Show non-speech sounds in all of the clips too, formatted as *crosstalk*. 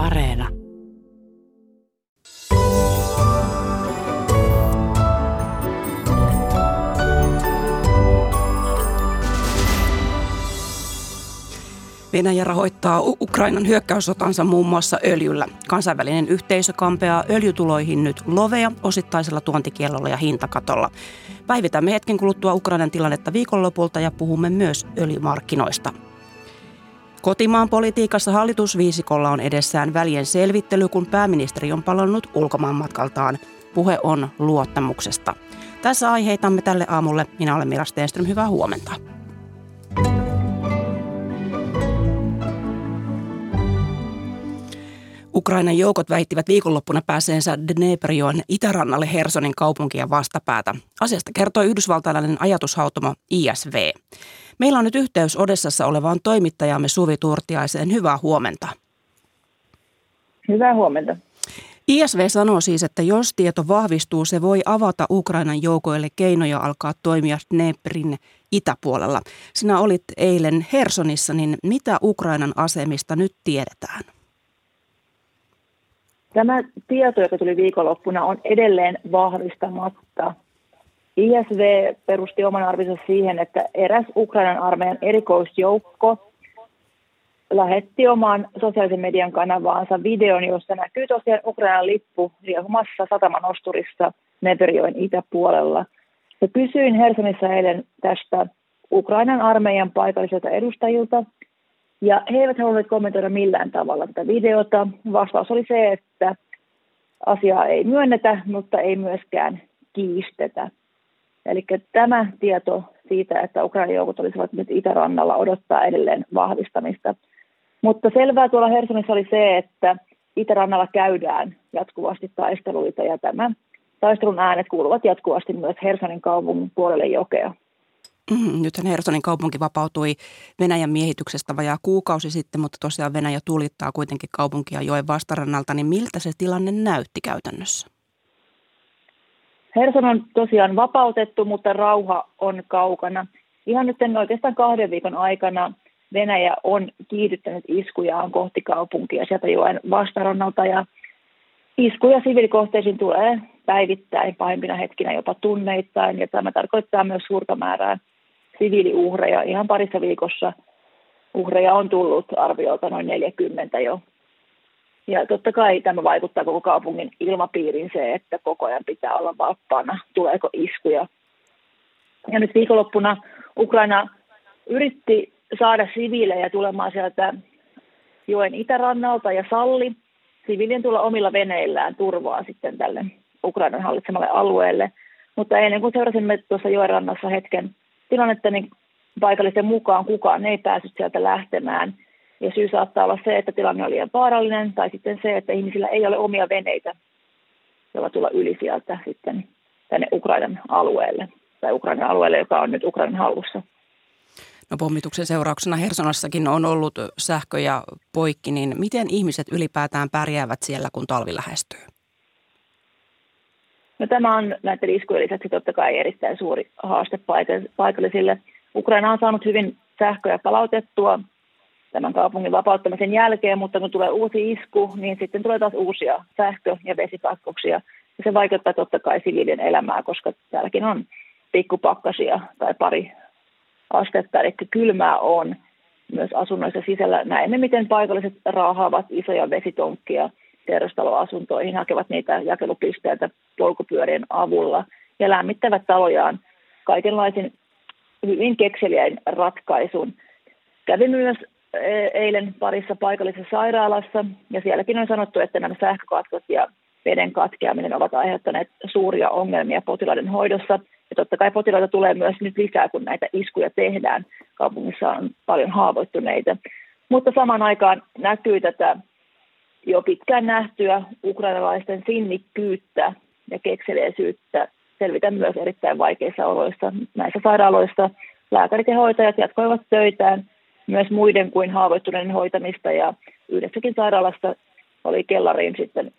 Areena. Venäjä rahoittaa Ukrainan hyökkäyssotansa muun muassa öljyllä. Kansainvälinen yhteisö kampeaa öljytuloihin nyt lovea osittaisella tuontikielolla ja hintakatolla. Päivitämme hetken kuluttua Ukrainan tilannetta viikonlopulta ja puhumme myös öljymarkkinoista. Kotimaan politiikassa hallitusviisikolla on edessään välien selvittely, kun pääministeri on palannut ulkomaanmatkaltaan. Puhe on luottamuksesta. Tässä aiheitamme tälle aamulle. Minä olen Mira Stenström. Hyvää huomenta. Ukrainan joukot väittivät viikonloppuna pääseensä Dneprion itärannalle Hersonin kaupunkia vastapäätä. Asiasta kertoi yhdysvaltalainen ajatushautomo ISV. Meillä on nyt yhteys Odessassa olevaan toimittajamme Suvi Turtiaiseen. Hyvää huomenta. Hyvää huomenta. ISV sanoo siis, että jos tieto vahvistuu, se voi avata Ukrainan joukoille keinoja alkaa toimia Dneprin itäpuolella. Sinä olit eilen Hersonissa, niin mitä Ukrainan asemista nyt tiedetään? Tämä tieto, joka tuli viikonloppuna, on edelleen vahvistamatta. ISV perusti oman arvionsa siihen, että eräs Ukrainan armeijan erikoisjoukko lähetti oman sosiaalisen median kanavaansa videon, jossa näkyy tosiaan Ukrainan lippu riehumassa satamanosturissa Neverjoen itäpuolella. Ja kysyin Helsingissa eilen tästä Ukrainan armeijan paikallisilta edustajilta, ja he eivät halunneet kommentoida millään tavalla tätä videota. Vastaus oli se, että asiaa ei myönnetä, mutta ei myöskään kiistetä. Eli tämä tieto siitä, että Ukrainan joukot olisivat nyt itärannalla, odottaa edelleen vahvistamista. Mutta selvää tuolla Hersonissa oli se, että itärannalla käydään jatkuvasti taisteluita ja tämä taistelun äänet kuuluvat jatkuvasti myös Hersonin kaupungin puolelle jokea. Mm, nythän Hersonin kaupunki vapautui Venäjän miehityksestä vajaa kuukausi sitten, mutta tosiaan Venäjä tulittaa kuitenkin kaupunkia joen vastarannalta, niin miltä se tilanne näytti käytännössä? Herson on tosiaan vapautettu, mutta rauha on kaukana. Ihan nyt oikeastaan kahden viikon aikana Venäjä on kiihdyttänyt iskujaan kohti kaupunkia sieltä joen vastarannalta ja iskuja siviilikohteisiin tulee päivittäin, pahimpina hetkinä jopa tunneittain ja tämä tarkoittaa myös suurta määrää siviiliuhreja. Ihan parissa viikossa uhreja on tullut arviolta noin 40 jo. Ja totta kai tämä vaikuttaa koko kaupungin ilmapiiriin se, että koko ajan pitää olla valppaana, tuleeko iskuja. Ja nyt viikonloppuna Ukraina yritti saada siviilejä tulemaan sieltä joen itärannalta ja salli siviilien tulla omilla veneillään turvaa sitten tälle Ukrainan hallitsemalle alueelle. Mutta ennen kuin seurasimme tuossa joen rannassa hetken tilannetta, niin paikallisten mukaan kukaan ei päässyt sieltä lähtemään. Ja syy saattaa olla se, että tilanne oli liian vaarallinen, tai sitten se, että ihmisillä ei ole omia veneitä, joilla tulla yli sieltä sitten tänne Ukrainan alueelle, tai Ukrainan alueelle, joka on nyt Ukrainan hallussa. No pommituksen seurauksena Hersonassakin on ollut sähkö ja poikki, niin miten ihmiset ylipäätään pärjäävät siellä, kun talvi lähestyy? No, tämä on näiden iskujen lisäksi totta kai erittäin suuri haaste paikallisille. Ukraina on saanut hyvin sähköä palautettua tämän kaupungin vapauttamisen jälkeen, mutta kun tulee uusi isku, niin sitten tulee taas uusia sähkö- ja vesikatkoksia. Ja se vaikuttaa totta kai siviilien elämää, koska täälläkin on pikkupakkasia tai pari astetta, eli kylmää on myös asunnoissa sisällä. Näemme, miten paikalliset raahaavat isoja vesitonkkia kerrostaloasuntoihin, hakevat niitä jakelupisteitä polkupyörien avulla ja lämmittävät talojaan kaikenlaisin hyvin kekseliäin ratkaisun. Kävin myös eilen parissa paikallisessa sairaalassa ja sielläkin on sanottu, että nämä sähkökatkot ja veden katkeaminen ovat aiheuttaneet suuria ongelmia potilaiden hoidossa. Ja totta kai potilaita tulee myös nyt lisää, kun näitä iskuja tehdään. Kaupungissa on paljon haavoittuneita. Mutta samaan aikaan näkyy tätä jo pitkään nähtyä ukrainalaisten sinnikkyyttä ja kekseliäisyyttä selvitä myös erittäin vaikeissa oloissa. Näissä sairaaloissa lääkärit ja hoitajat jatkoivat töitään myös muiden kuin haavoittuneiden hoitamista ja yhdessäkin sairaalassa oli kellariin sitten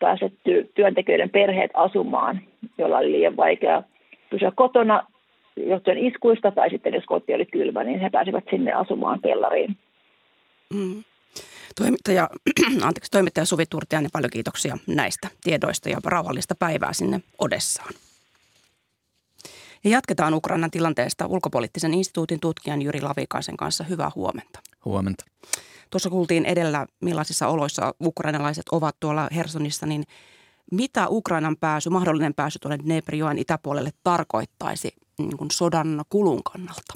pääsetty työntekijöiden perheet asumaan, jolla oli liian vaikea pysyä kotona johtuen iskuista tai sitten jos koti oli kylmä, niin he pääsivät sinne asumaan kellariin. Mm. Toimittaja, *clears throat* anteeksi, toimittaja Suvi Turtiainen, paljon kiitoksia näistä tiedoista ja rauhallista päivää sinne Odessaan. Ja jatketaan Ukrainan tilanteesta ulkopoliittisen instituutin tutkijan Jyri Lavikaisen kanssa. Hyvää huomenta. Huomenta. Tuossa kuultiin edellä, millaisissa oloissa ukrainalaiset ovat tuolla Hersonissa, niin mitä Ukrainan pääsy, mahdollinen pääsy tuonne Dneprijoen itäpuolelle tarkoittaisi niin kuin sodan kulun kannalta?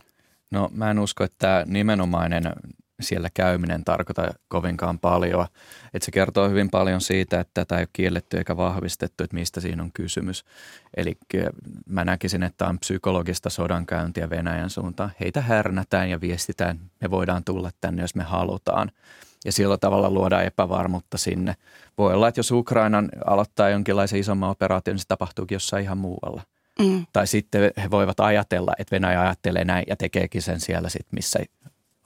No mä en usko, että tämä nimenomainen siellä käyminen tarkoita kovinkaan paljon. Että se kertoo hyvin paljon siitä, että tätä ei ole kielletty eikä vahvistettu, että mistä siinä on kysymys. Eli mä näkisin, että on psykologista sodankäyntiä Venäjän suuntaan. Heitä härnätään ja viestitään, me voidaan tulla tänne, jos me halutaan. Ja sillä tavalla luodaan epävarmuutta sinne. Voi olla, että jos Ukrainan aloittaa jonkinlaisen isomman operaation, niin se tapahtuukin jossain ihan muualla. Mm. Tai sitten he voivat ajatella, että Venäjä ajattelee näin ja tekeekin sen siellä sit, missä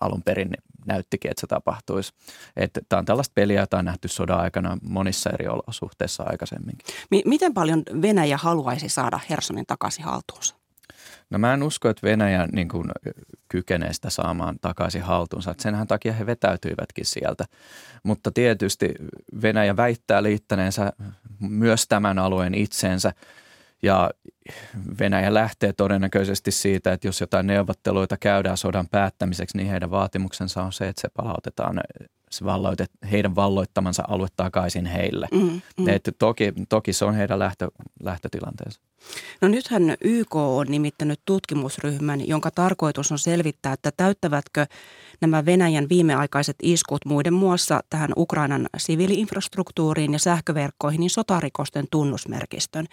alun perin näyttikin, että se tapahtuisi. Että tämä on tällaista peliä, jota on nähty sodan aikana monissa eri olosuhteissa aikaisemminkin. M- miten paljon Venäjä haluaisi saada Hersonin takaisin haltuunsa? No mä en usko, että Venäjä niin kuin kykenee sitä saamaan takaisin haltuunsa. Että senhän takia he vetäytyivätkin sieltä. Mutta tietysti Venäjä väittää liittäneensä myös tämän alueen itseensä – ja Venäjä lähtee todennäköisesti siitä, että jos jotain neuvotteluita käydään sodan päättämiseksi, niin heidän vaatimuksensa on se, että se palautetaan se valloitet, heidän valloittamansa alue takaisin heille. Mm, mm. Et toki, toki se on heidän lähtö, lähtötilanteensa. No nythän YK on nimittänyt tutkimusryhmän, jonka tarkoitus on selvittää, että täyttävätkö nämä Venäjän viimeaikaiset iskut muiden muassa tähän Ukrainan siviiliinfrastruktuuriin ja sähköverkkoihin niin sotarikosten tunnusmerkistön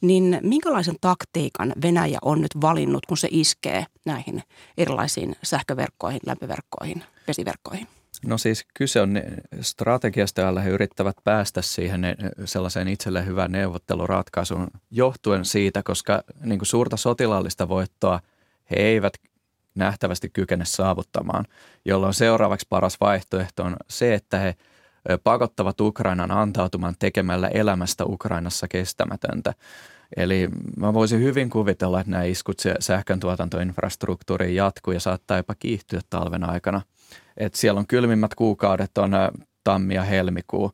niin minkälaisen taktiikan Venäjä on nyt valinnut, kun se iskee näihin erilaisiin sähköverkkoihin, lämpöverkkoihin, vesiverkkoihin? No siis kyse on strategiasta, jolla he yrittävät päästä siihen sellaiseen itselleen hyvään neuvotteluratkaisuun johtuen siitä, koska niin kuin suurta sotilaallista voittoa he eivät nähtävästi kykene saavuttamaan, jolloin seuraavaksi paras vaihtoehto on se, että he pakottavat Ukrainan antautumaan tekemällä elämästä Ukrainassa kestämätöntä. Eli mä voisin hyvin kuvitella, että nämä iskut sähkön tuotantoinfrastruktuuriin jatkuu ja saattaa jopa kiihtyä talven aikana. Et siellä on kylmimmät kuukaudet on tammi ja helmikuu.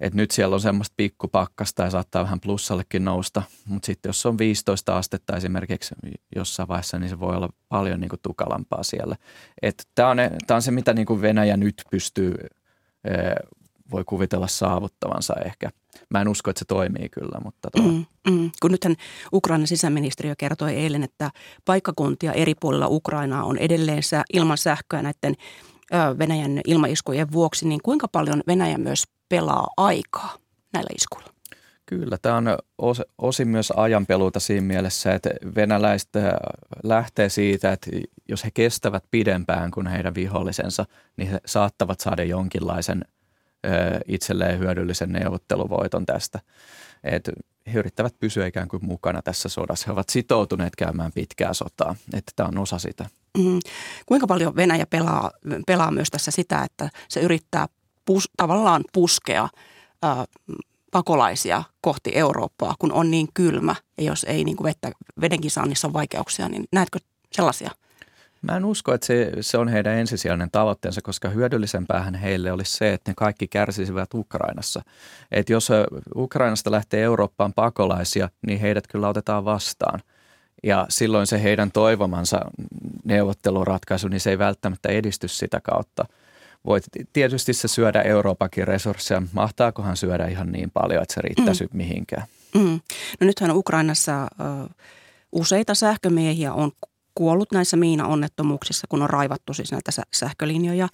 Et nyt siellä on semmoista pikkupakkasta ja saattaa vähän plussallekin nousta, mutta sitten jos on 15 astetta esimerkiksi jossain vaiheessa, niin se voi olla paljon niin kuin tukalampaa siellä. Tämä on, on se, mitä niin kuin Venäjä nyt pystyy voi kuvitella saavuttavansa ehkä. Mä en usko, että se toimii kyllä, mutta... Tuo... Mm, mm. Kun nythän Ukrainan sisäministeriö kertoi eilen, että paikkakuntia eri puolilla Ukrainaa on edelleen ilman sähköä näiden Venäjän ilmaiskujen vuoksi, niin kuinka paljon Venäjä myös pelaa aikaa näillä iskuilla? Kyllä, tämä on os, osin myös ajanpeluuta siinä mielessä, että venäläiset lähtee siitä, että jos he kestävät pidempään kuin heidän vihollisensa, niin he saattavat saada jonkinlaisen – itselleen hyödyllisen neuvotteluvoiton tästä. Et he yrittävät pysyä ikään kuin mukana tässä sodassa. He ovat sitoutuneet käymään pitkää sotaa, että tämä on osa sitä. Mm. Kuinka paljon Venäjä pelaa, pelaa myös tässä sitä, että se yrittää pus, tavallaan puskea ää, pakolaisia kohti Eurooppaa, kun on niin kylmä ja jos ei niin kuin vettä, vedenkin saannissa on vaikeuksia, niin näetkö sellaisia – Mä en usko, että se, se on heidän ensisijainen tavoitteensa, koska hyödyllisempäähän heille olisi se, että ne kaikki kärsisivät Ukrainassa. Että jos Ukrainasta lähtee Eurooppaan pakolaisia, niin heidät kyllä otetaan vastaan. Ja silloin se heidän toivomansa neuvotteluratkaisu, niin se ei välttämättä edisty sitä kautta. Voit tietysti se syödä Euroopakin resursseja. Mahtaakohan syödä ihan niin paljon, että se riittäisi mm. mihinkään? Mm. No nythän Ukrainassa uh, useita sähkömiehiä on kuollut näissä miinaonnettomuuksissa, kun on raivattu siis näitä sähkölinjoja.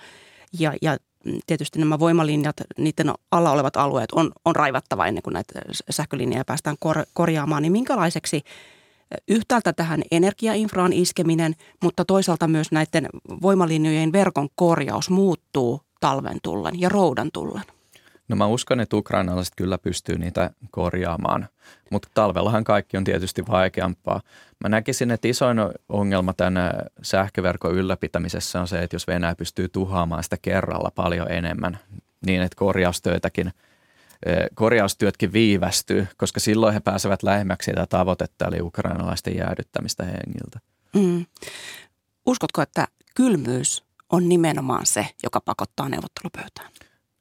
Ja, ja tietysti nämä voimalinjat, niiden alla olevat alueet on, on raivattava ennen kuin näitä sähkölinjoja päästään kor, korjaamaan. Niin minkälaiseksi yhtäältä tähän energiainfraan iskeminen, mutta toisaalta myös näiden voimalinjojen verkon korjaus muuttuu talven tullen ja roudan tullen? No mä uskon, että ukrainalaiset kyllä pystyy niitä korjaamaan, mutta talvellahan kaikki on tietysti vaikeampaa. Mä näkisin, että isoin ongelma tämän sähköverkon ylläpitämisessä on se, että jos Venäjä pystyy tuhoamaan sitä kerralla paljon enemmän, niin että korjaustöitäkin, korjaustyötkin viivästyy, koska silloin he pääsevät lähemmäksi sitä tavoitetta, eli ukrainalaisten jäädyttämistä hengiltä. Mm. Uskotko, että kylmyys on nimenomaan se, joka pakottaa neuvottelupöytään?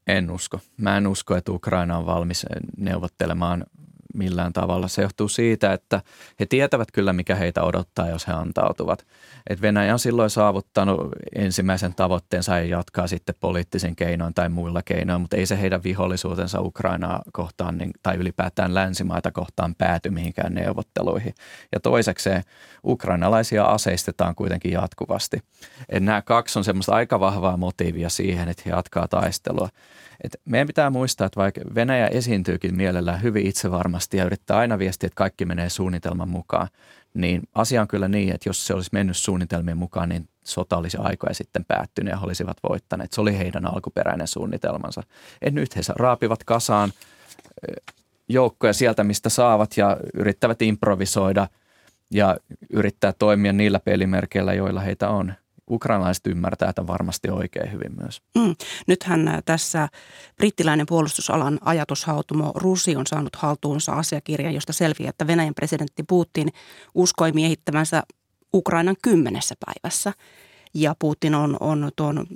En usko. Mä en usko, että Ukraina on valmis neuvottelemaan millään tavalla. Se johtuu siitä, että he tietävät kyllä, mikä heitä odottaa, jos he antautuvat. Et Venäjä on silloin saavuttanut ensimmäisen tavoitteensa ja jatkaa sitten poliittisen keinoin tai muilla keinoin, mutta ei se heidän vihollisuutensa Ukrainaa kohtaan niin, tai ylipäätään länsimaita kohtaan pääty mihinkään neuvotteluihin. Ja toisekseen ukrainalaisia aseistetaan kuitenkin jatkuvasti. Et nämä kaksi on semmoista aika vahvaa motiivia siihen, että he jatkaa taistelua. Et meidän pitää muistaa, että vaikka Venäjä esiintyykin mielellään hyvin itsevarmasti ja yrittää aina viestiä, että kaikki menee suunnitelman mukaan, niin asia on kyllä niin, että jos se olisi mennyt suunnitelmien mukaan, niin sota olisi aikoja sitten päättynyt ja he olisivat voittaneet. Se oli heidän alkuperäinen suunnitelmansa. Et nyt he raapivat kasaan joukkoja sieltä, mistä saavat ja yrittävät improvisoida ja yrittää toimia niillä pelimerkeillä, joilla heitä on ukrainalaiset ymmärtää tämän varmasti oikein hyvin myös. Mm. Nythän äh, tässä brittiläinen puolustusalan ajatushautumo Rusi on saanut haltuunsa asiakirjan, josta selviää, että Venäjän presidentti Putin uskoi miehittävänsä Ukrainan kymmenessä päivässä. Ja Putin on, on tuon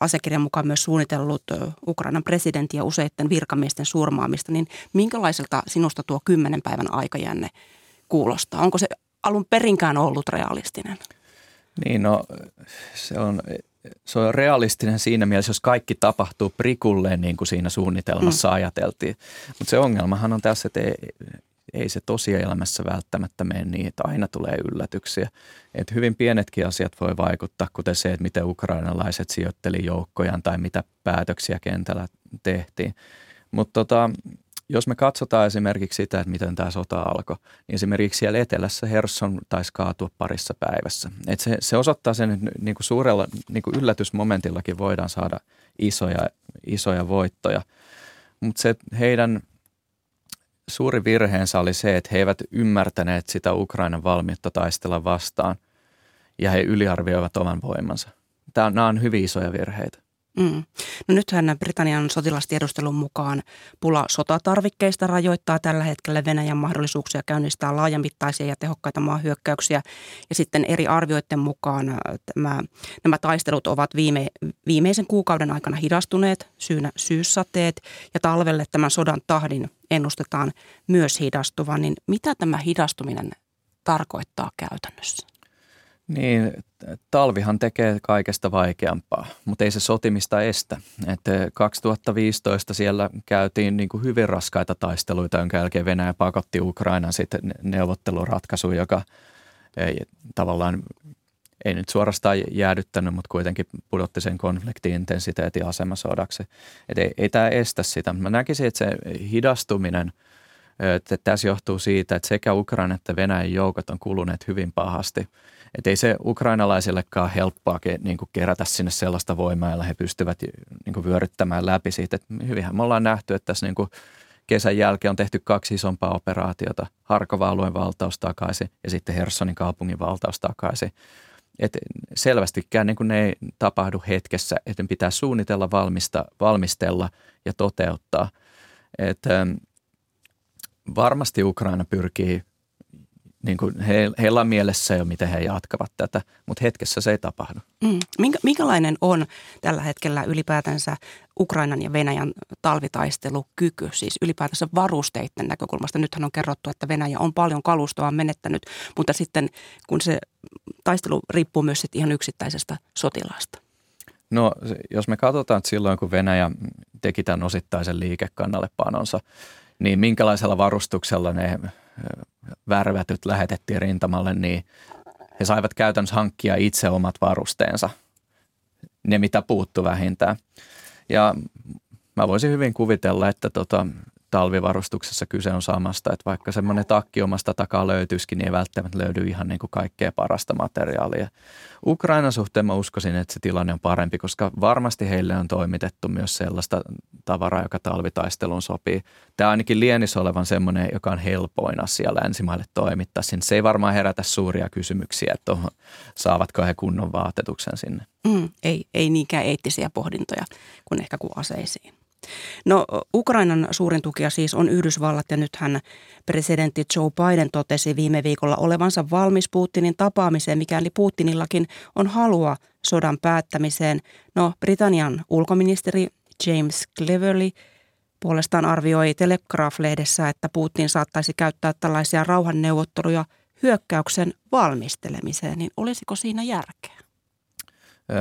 asiakirjan mukaan myös suunnitellut Ukrainan presidentin ja useiden virkamiesten surmaamista, niin minkälaiselta sinusta tuo kymmenen päivän aikajänne kuulostaa? Onko se alun perinkään ollut realistinen? Niin, no se on, se on realistinen siinä mielessä, jos kaikki tapahtuu prikulleen niin kuin siinä suunnitelmassa mm. ajateltiin. Mutta se ongelmahan on tässä, että ei, ei se tosielämässä välttämättä mene niin, että aina tulee yllätyksiä. Et hyvin pienetkin asiat voi vaikuttaa, kuten se, että miten ukrainalaiset sijoitteli joukkojaan tai mitä päätöksiä kentällä tehtiin. Mutta tota, jos me katsotaan esimerkiksi sitä, että miten tämä sota alkoi, niin esimerkiksi siellä etelässä Herson taisi kaatua parissa päivässä. Et se, se osoittaa sen, että niin kuin suurella niin kuin yllätysmomentillakin voidaan saada isoja, isoja voittoja. Mutta se heidän suuri virheensä oli se, että he eivät ymmärtäneet sitä Ukrainan valmiutta taistella vastaan ja he yliarvioivat oman voimansa. Tämä, nämä on hyvin isoja virheitä. Mm. No nythän Britannian sotilastiedustelun mukaan pula sotatarvikkeista rajoittaa tällä hetkellä Venäjän mahdollisuuksia käynnistää laajamittaisia ja tehokkaita maahyökkäyksiä. Ja sitten eri arvioiden mukaan äh, tämä, nämä taistelut ovat viime, viimeisen kuukauden aikana hidastuneet, syynä syyssateet ja talvelle tämän sodan tahdin ennustetaan myös hidastuvan. Niin mitä tämä hidastuminen tarkoittaa käytännössä? Niin, talvihan tekee kaikesta vaikeampaa, mutta ei se sotimista estä. Että 2015 siellä käytiin niin kuin hyvin raskaita taisteluita, jonka jälkeen Venäjä pakotti Ukrainan sitten neuvotteluratkaisuun, joka ei tavallaan ei nyt suorastaan jäädyttänyt, mutta kuitenkin pudotti sen konfliktin intensiteetin asemasodaksi. Että ei, ei tämä estä sitä. Mä näkisin, että se hidastuminen – että tässä johtuu siitä, että sekä Ukraina että Venäjän joukot on kuluneet hyvin pahasti – että ei se ukrainalaisillekaan helppoa niin kuin kerätä sinne sellaista voimaa, jolla he pystyvät niin kuin vyöryttämään läpi siitä. Että hyvinhän me ollaan nähty, että tässä niin kuin kesän jälkeen on tehty kaksi isompaa operaatiota. Harkova-alueen valtaus takaisin ja sitten Hersonin kaupungin valtaus takaisin. Et selvästikään niin kuin ne ei tapahdu hetkessä, että pitää suunnitella, valmista, valmistella ja toteuttaa. Et, ähm, varmasti Ukraina pyrkii niin kuin he, heillä on mielessä jo, miten he jatkavat tätä, mutta hetkessä se ei tapahdu. Mm. Minkä, minkälainen on tällä hetkellä ylipäätänsä Ukrainan ja Venäjän talvitaistelukyky, siis ylipäätänsä varusteiden näkökulmasta? Nythän on kerrottu, että Venäjä on paljon kalustoa menettänyt, mutta sitten kun se taistelu riippuu myös sitten ihan yksittäisestä sotilaasta. No jos me katsotaan, että silloin kun Venäjä teki tämän osittaisen liikekannallepanonsa, niin minkälaisella varustuksella ne värvätyt lähetettiin rintamalle, niin he saivat käytännössä hankkia itse omat varusteensa, ne mitä puuttu vähintään. Ja mä voisin hyvin kuvitella, että tota, talvivarustuksessa kyse on samasta, että vaikka semmoinen takki omasta takaa löytyisikin, niin ei välttämättä löydy ihan niin kuin kaikkea parasta materiaalia. Ukrainan suhteen mä uskoisin, että se tilanne on parempi, koska varmasti heille on toimitettu myös sellaista tavaraa, joka talvitaisteluun sopii. Tämä ainakin lienis olevan semmoinen, joka on helpoin asia länsimaille toimittaa. Sinne se ei varmaan herätä suuria kysymyksiä, että saavatko he kunnon vaatetuksen sinne. Mm, ei, ei niinkään eettisiä pohdintoja kuin ehkä kuin aseisiin. No Ukrainan suurin tukija siis on Yhdysvallat ja nythän presidentti Joe Biden totesi viime viikolla olevansa valmis Putinin tapaamiseen, mikäli Putinillakin on halua sodan päättämiseen. No Britannian ulkoministeri James Cleverly puolestaan arvioi Telegraph-lehdessä, että Putin saattaisi käyttää tällaisia rauhanneuvotteluja hyökkäyksen valmistelemiseen, niin olisiko siinä järkeä?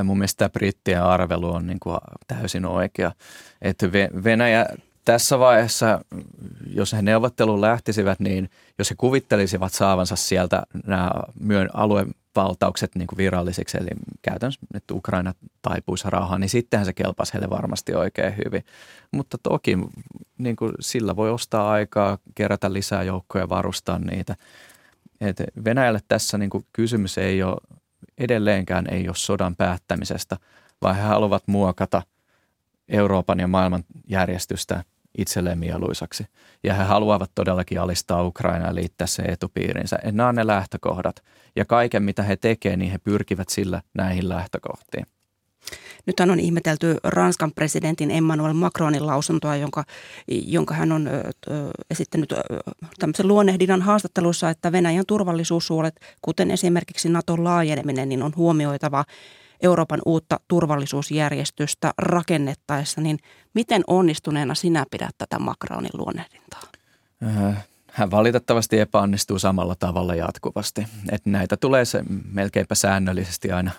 Mun mielestä tämä brittien arvelu on niin kuin täysin oikea. Että Venäjä tässä vaiheessa, jos he neuvotteluun lähtisivät, niin jos he kuvittelisivat saavansa sieltä nämä myön aluevaltaukset niin kuin virallisiksi, eli käytännössä, että Ukraina taipuisi rauhaan, niin sittenhän se kelpasi heille varmasti oikein hyvin. Mutta toki niin kuin sillä voi ostaa aikaa, kerätä lisää joukkoja ja varustaa niitä. Et Venäjälle tässä niin kuin kysymys ei ole, edelleenkään ei ole sodan päättämisestä, vaan he haluavat muokata Euroopan ja maailman järjestystä – itselleen mieluisaksi. Ja he haluavat todellakin alistaa Ukrainaa ja liittää se etupiirinsä. Et nämä on ne lähtökohdat. Ja kaiken, mitä he tekevät, niin he pyrkivät sillä näihin lähtökohtiin. Nythän on ihmetelty Ranskan presidentin Emmanuel Macronin lausuntoa, jonka, jonka hän on esittänyt tämmöisen luonnehdinnan haastattelussa, että Venäjän turvallisuussuolet, kuten esimerkiksi Naton laajeneminen, niin on huomioitava Euroopan uutta turvallisuusjärjestystä rakennettaessa, niin miten onnistuneena sinä pidät tätä Macronin luonnehdintaa? Äh, hän valitettavasti epäonnistuu samalla tavalla jatkuvasti. Että näitä tulee se melkeinpä säännöllisesti aina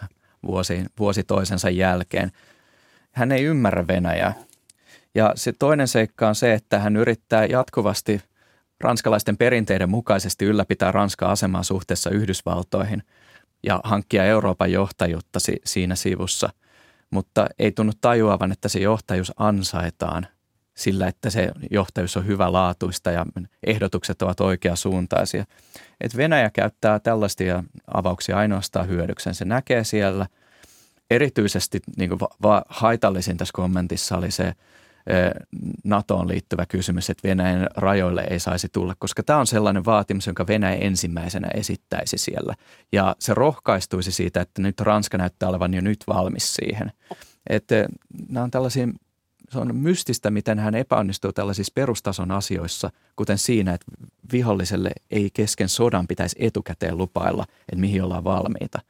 vuosi, vuosi toisensa jälkeen. Hän ei ymmärrä Venäjää. Ja se toinen seikka on se, että hän yrittää jatkuvasti ranskalaisten perinteiden mukaisesti ylläpitää Ranskan asemaa suhteessa Yhdysvaltoihin – ja hankkia Euroopan johtajuutta si- siinä sivussa, mutta ei tunnu tajuavan, että se johtajuus ansaitaan sillä, että se johtajuus on hyvälaatuista ja ehdotukset ovat oikeasuuntaisia. Et Venäjä käyttää tällaisia avauksia ainoastaan hyödyksen. Se näkee siellä. Erityisesti niin va- va- haitallisin tässä kommentissa oli se – NATOon liittyvä kysymys, että Venäjän rajoille ei saisi tulla, koska tämä on sellainen vaatimus, jonka Venäjä ensimmäisenä esittäisi siellä. Ja se rohkaistuisi siitä, että nyt Ranska näyttää olevan jo nyt valmis siihen. Että nämä on tällaisia se on mystistä, miten hän epäonnistuu tällaisissa perustason asioissa, kuten siinä, että viholliselle ei kesken sodan pitäisi etukäteen lupailla, että mihin ollaan valmiita.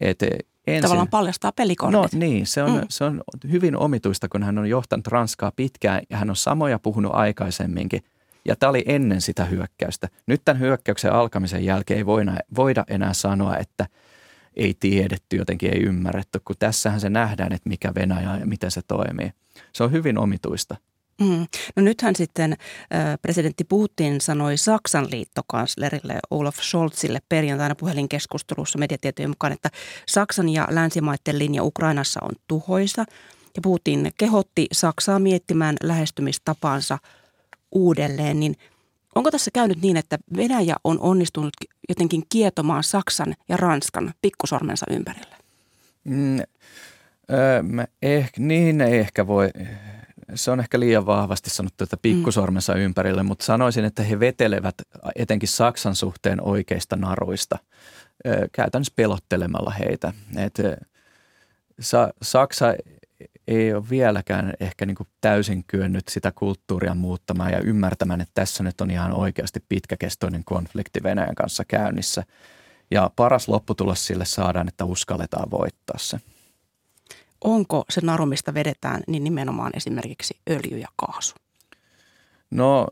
Et ensin, Tavallaan paljastaa pelikortit. No niin, se on, mm. se on hyvin omituista, kun hän on johtanut Ranskaa pitkään ja hän on samoja puhunut aikaisemminkin. Ja tämä oli ennen sitä hyökkäystä. Nyt tämän hyökkäyksen alkamisen jälkeen ei voida, voida enää sanoa, että ei tiedetty, jotenkin ei ymmärretty, kun tässähän se nähdään, että mikä Venäjä ja miten se toimii. Se on hyvin omituista. Mm. No nythän sitten presidentti Putin sanoi Saksan liittokanslerille Olaf Scholzille perjantaina puhelinkeskustelussa mediatietojen mukaan, että Saksan ja länsimaiden linja Ukrainassa on tuhoisa. Ja Putin kehotti Saksaa miettimään lähestymistapaansa uudelleen, niin onko tässä käynyt niin, että Venäjä on onnistunut jotenkin kietomaan Saksan ja Ranskan pikkusormensa ympärille? Mm, öö, ehkä, niin ei ehkä voi se on ehkä liian vahvasti sanottu, että pikkusormensa mm. ympärille, mutta sanoisin, että he vetelevät etenkin Saksan suhteen oikeista naruista, käytännössä pelottelemalla heitä. Et, Saksa ei ole vieläkään ehkä niin täysin kyennyt sitä kulttuuria muuttamaan ja ymmärtämään, että tässä nyt on ihan oikeasti pitkäkestoinen konflikti Venäjän kanssa käynnissä. Ja paras lopputulos sille saadaan, että uskalletaan voittaa se onko se naru, mistä vedetään, niin nimenomaan esimerkiksi öljy ja kaasu? No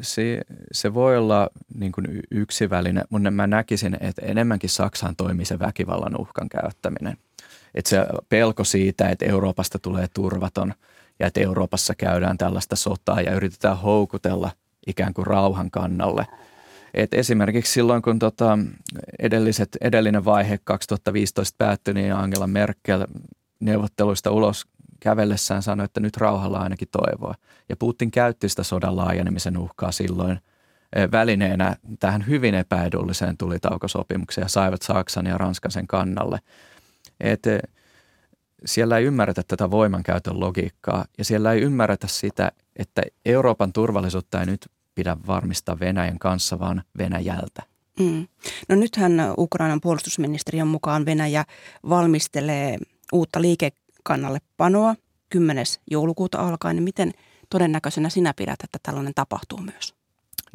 se, se voi olla niin kuin yksi väline, mutta mä näkisin, että enemmänkin Saksaan toimii se väkivallan uhkan käyttäminen. Että se pelko siitä, että Euroopasta tulee turvaton ja että Euroopassa käydään tällaista sotaa ja yritetään houkutella ikään kuin rauhan kannalle. Et esimerkiksi silloin, kun tota edelliset, edellinen vaihe 2015 päättyi, niin Angela Merkel neuvotteluista ulos kävellessään sanoi, että nyt rauhalla ainakin toivoa. Ja Putin käytti sitä sodan laajenemisen uhkaa silloin eh, välineenä tähän hyvin epäedulliseen tulitaukosopimukseen ja saivat Saksan ja Ranskan sen kannalle. Et eh, siellä ei ymmärretä tätä voimankäytön logiikkaa ja siellä ei ymmärretä sitä, että Euroopan turvallisuutta ei nyt pidä varmistaa Venäjän kanssa, vaan Venäjältä. Mm. No nythän Ukrainan puolustusministeriön mukaan Venäjä valmistelee uutta liikekannalle panoa 10. joulukuuta alkaen. Niin miten todennäköisenä sinä pidät, että tällainen tapahtuu myös?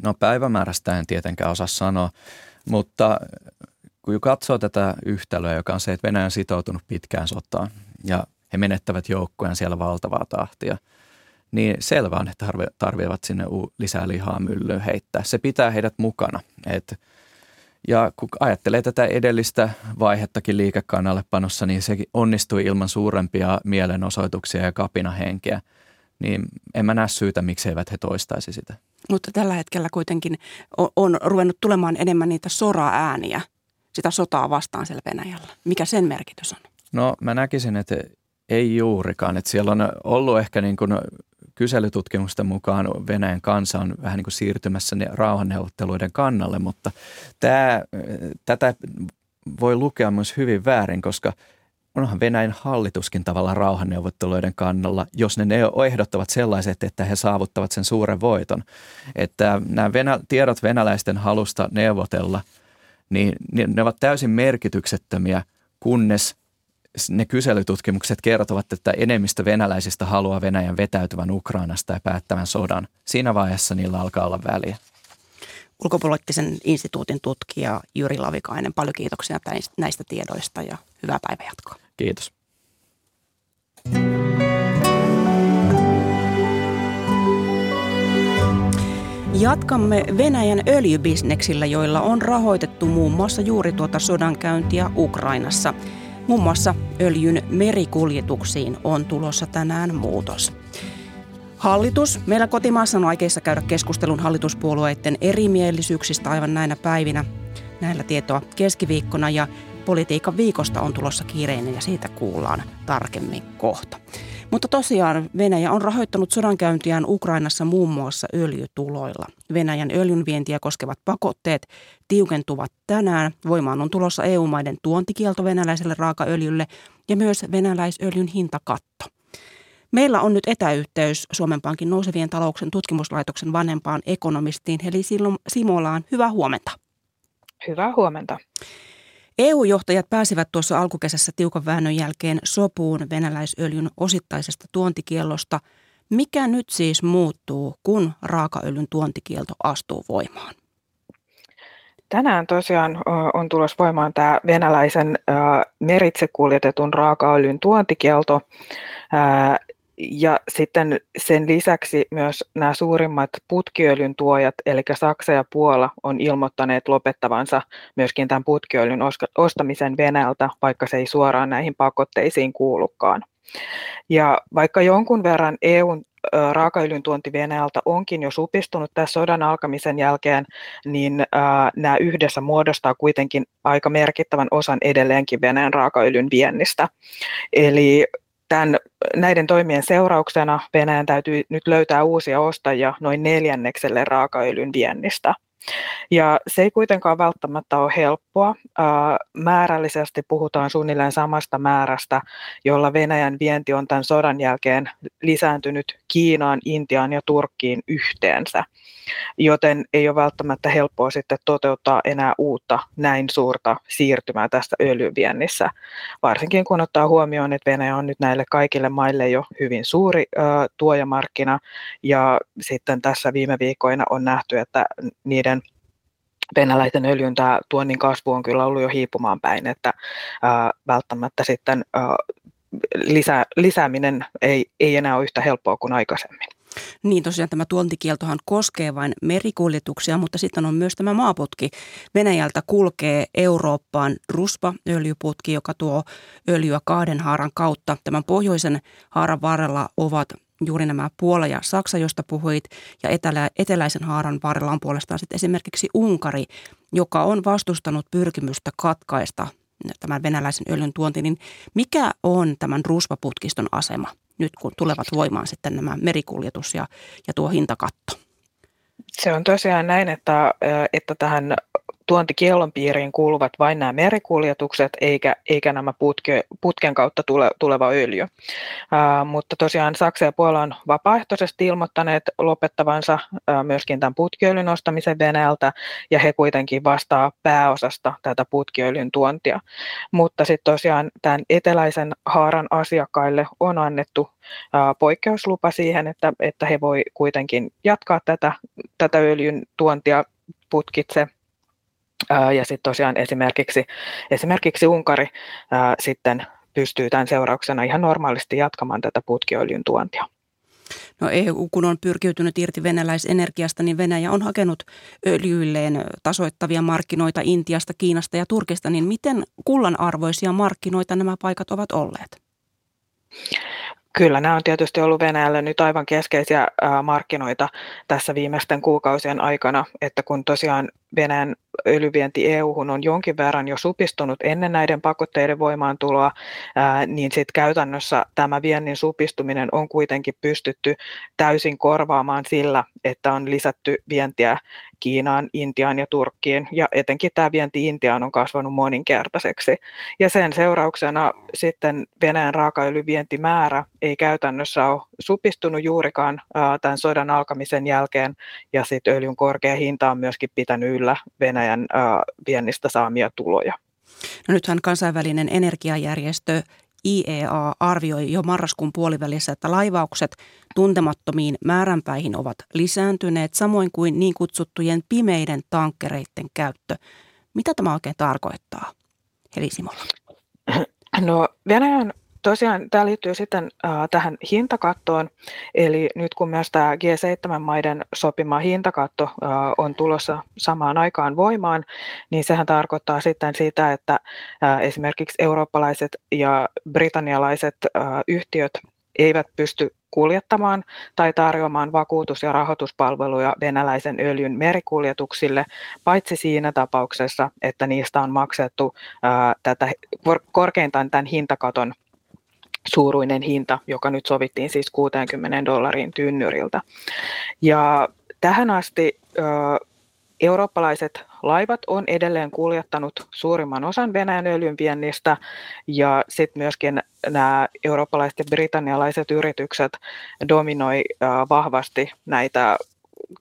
No päivämäärästä en tietenkään osaa sanoa, mutta kun katsoo tätä yhtälöä, joka on se, että Venäjä on sitoutunut pitkään sotaan ja he menettävät joukkojen siellä valtavaa tahtia, niin selvä on, että tarvitsevat sinne lisää lihaa myllyyn heittää. Se pitää heidät mukana. Et, ja kun ajattelee tätä edellistä vaihettakin liikekannallepanossa, niin se onnistui ilman suurempia mielenosoituksia ja kapinahenkeä. Niin en mä näe syytä, miksi eivät he toistaisi sitä. Mutta tällä hetkellä kuitenkin on, on ruvennut tulemaan enemmän niitä sora-ääniä sitä sotaa vastaan siellä Venäjällä. Mikä sen merkitys on? No mä näkisin, että ei juurikaan. Että siellä on ollut ehkä niin kuin kyselytutkimusten mukaan Venäjän kansa on vähän niin kuin siirtymässä rauhanneuvotteluiden kannalle, mutta tämä, tätä voi lukea myös hyvin väärin, koska onhan Venäjän hallituskin tavallaan rauhanneuvotteluiden kannalla, jos ne ehdot ovat sellaiset, että he saavuttavat sen suuren voiton. Että nämä venä, tiedot venäläisten halusta neuvotella, niin ne ovat täysin merkityksettömiä, kunnes ne kyselytutkimukset kertovat, että enemmistö venäläisistä haluaa Venäjän vetäytyvän Ukrainasta ja päättävän sodan. Siinä vaiheessa niillä alkaa olla väliä. Ulkopoliittisen instituutin tutkija Jyri Lavikainen, paljon kiitoksia näistä tiedoista ja hyvää päivänjatkoa. Kiitos. Jatkamme Venäjän öljybisneksillä, joilla on rahoitettu muun muassa juuri tuota sodankäyntiä Ukrainassa. Muun muassa öljyn merikuljetuksiin on tulossa tänään muutos. Hallitus. Meillä kotimaassa on aikeissa käydä keskustelun hallituspuolueiden erimielisyyksistä aivan näinä päivinä. Näillä tietoa keskiviikkona ja politiikan viikosta on tulossa kiireinen ja siitä kuullaan tarkemmin kohta. Mutta tosiaan Venäjä on rahoittanut sodankäyntiään Ukrainassa muun muassa öljytuloilla. Venäjän öljynvientiä koskevat pakotteet tiukentuvat tänään. Voimaan on tulossa EU-maiden tuontikielto venäläiselle raakaöljylle ja myös venäläisöljyn hintakatto. Meillä on nyt etäyhteys Suomen Pankin nousevien talouksen tutkimuslaitoksen vanhempaan ekonomistiin Heli Simolaan. Hyvää huomenta. Hyvää huomenta. EU-johtajat pääsivät tuossa alkukesässä tiukan väännön jälkeen sopuun venäläisöljyn osittaisesta tuontikiellosta. Mikä nyt siis muuttuu, kun raakaöljyn tuontikielto astuu voimaan? Tänään tosiaan on tulossa voimaan tämä venäläisen meritse kuljetetun raakaöljyn tuontikielto. Ja sitten sen lisäksi myös nämä suurimmat putkiöljyn tuojat, eli Saksa ja Puola, on ilmoittaneet lopettavansa myöskin tämän putkiöljyn ostamisen Venäjältä, vaikka se ei suoraan näihin pakotteisiin kuulukaan. Ja vaikka jonkun verran EUn raakaöljyn tuonti Venäjältä onkin jo supistunut tässä sodan alkamisen jälkeen, niin nämä yhdessä muodostaa kuitenkin aika merkittävän osan edelleenkin Venäjän raakaöljyn viennistä. Eli Tämän, näiden toimien seurauksena Venäjän täytyy nyt löytää uusia ostajia noin neljännekselle raakaöljyn viennistä. Ja se ei kuitenkaan välttämättä ole helppoa. Määrällisesti puhutaan suunnilleen samasta määrästä, jolla Venäjän vienti on tämän sodan jälkeen lisääntynyt Kiinaan, Intiaan ja Turkkiin yhteensä. Joten ei ole välttämättä helppoa sitten toteuttaa enää uutta näin suurta siirtymää tästä öljyviennissä, varsinkin kun ottaa huomioon, että Venäjä on nyt näille kaikille maille jo hyvin suuri tuojamarkkina, ja sitten tässä viime viikoina on nähty, että niiden venäläisen öljyn tämä tuonnin kasvu on kyllä ollut jo hiipumaan päin, että ää, välttämättä sitten ää, lisä, lisääminen ei, ei enää ole yhtä helppoa kuin aikaisemmin. Niin tosiaan tämä tuontikieltohan koskee vain merikuljetuksia, mutta sitten on myös tämä maaputki. Venäjältä kulkee Eurooppaan ruspa-öljyputki, joka tuo öljyä kahden haaran kautta. Tämän pohjoisen haaran varrella ovat juuri nämä Puola ja Saksa, josta puhuit, ja etelä, eteläisen haaran varrella on puolestaan sitten esimerkiksi Unkari, joka on vastustanut pyrkimystä katkaista tämän venäläisen öljyn tuonti, niin mikä on tämän ruspaputkiston asema nyt, kun tulevat voimaan sitten nämä merikuljetus ja, ja tuo hintakatto? Se on tosiaan näin, että, että tähän tuontikiellon piiriin kuuluvat vain nämä merikuljetukset eikä, eikä nämä putke, putken kautta tule, tuleva öljy. Ää, mutta tosiaan Saksa ja Puola on vapaaehtoisesti ilmoittaneet lopettavansa ää, myöskin tämän putkiöljyn ostamisen Venäjältä ja he kuitenkin vastaa pääosasta tätä putkiöljyn tuontia. Mutta sitten tosiaan tämän eteläisen haaran asiakkaille on annettu ää, poikkeuslupa siihen, että, että he voi kuitenkin jatkaa tätä, tätä öljyn tuontia putkitse ja sitten tosiaan esimerkiksi, esimerkiksi Unkari ää, sitten pystyy tämän seurauksena ihan normaalisti jatkamaan tätä putkiöljyn tuontia. No EU, kun on pyrkiytynyt irti venäläisenergiasta, niin Venäjä on hakenut öljyilleen tasoittavia markkinoita Intiasta, Kiinasta ja Turkista, niin miten kullanarvoisia markkinoita nämä paikat ovat olleet? Kyllä, nämä on tietysti ollut Venäjälle nyt aivan keskeisiä markkinoita tässä viimeisten kuukausien aikana, että kun tosiaan Venäjän öljyvienti EU-hun on jonkin verran jo supistunut ennen näiden pakotteiden voimaantuloa, niin sitten käytännössä tämä viennin supistuminen on kuitenkin pystytty täysin korvaamaan sillä, että on lisätty vientiä Kiinaan, Intiaan ja Turkkiin, ja etenkin tämä vienti Intiaan on kasvanut moninkertaiseksi. Ja sen seurauksena sitten Venäjän raakaöljyvientimäärä ei käytännössä ole supistunut juurikaan tämän sodan alkamisen jälkeen, ja sitten öljyn korkea hinta on myöskin pitänyt yllä Venäjän viennistä saamia tuloja. No nythän kansainvälinen energiajärjestö IEA arvioi jo marraskuun puolivälissä, että laivaukset tuntemattomiin määränpäihin ovat lisääntyneet, samoin kuin niin kutsuttujen pimeiden tankkereiden käyttö. Mitä tämä oikein tarkoittaa, Heli Simola? No Venäjän Tosiaan tämä liittyy sitten äh, tähän hintakattoon, eli nyt kun myös tämä G7-maiden sopima hintakatto äh, on tulossa samaan aikaan voimaan, niin sehän tarkoittaa sitten sitä, että äh, esimerkiksi eurooppalaiset ja britannialaiset äh, yhtiöt eivät pysty kuljettamaan tai tarjoamaan vakuutus- ja rahoituspalveluja venäläisen öljyn merikuljetuksille, paitsi siinä tapauksessa, että niistä on maksettu ää, tätä korkeintaan tämän hintakaton suuruinen hinta, joka nyt sovittiin siis 60 dollariin tynnyriltä. Ja tähän asti ö, eurooppalaiset laivat on edelleen kuljettanut suurimman osan Venäjän öljyn viennistä ja sitten myöskin nämä eurooppalaiset ja britannialaiset yritykset dominoi ö, vahvasti näitä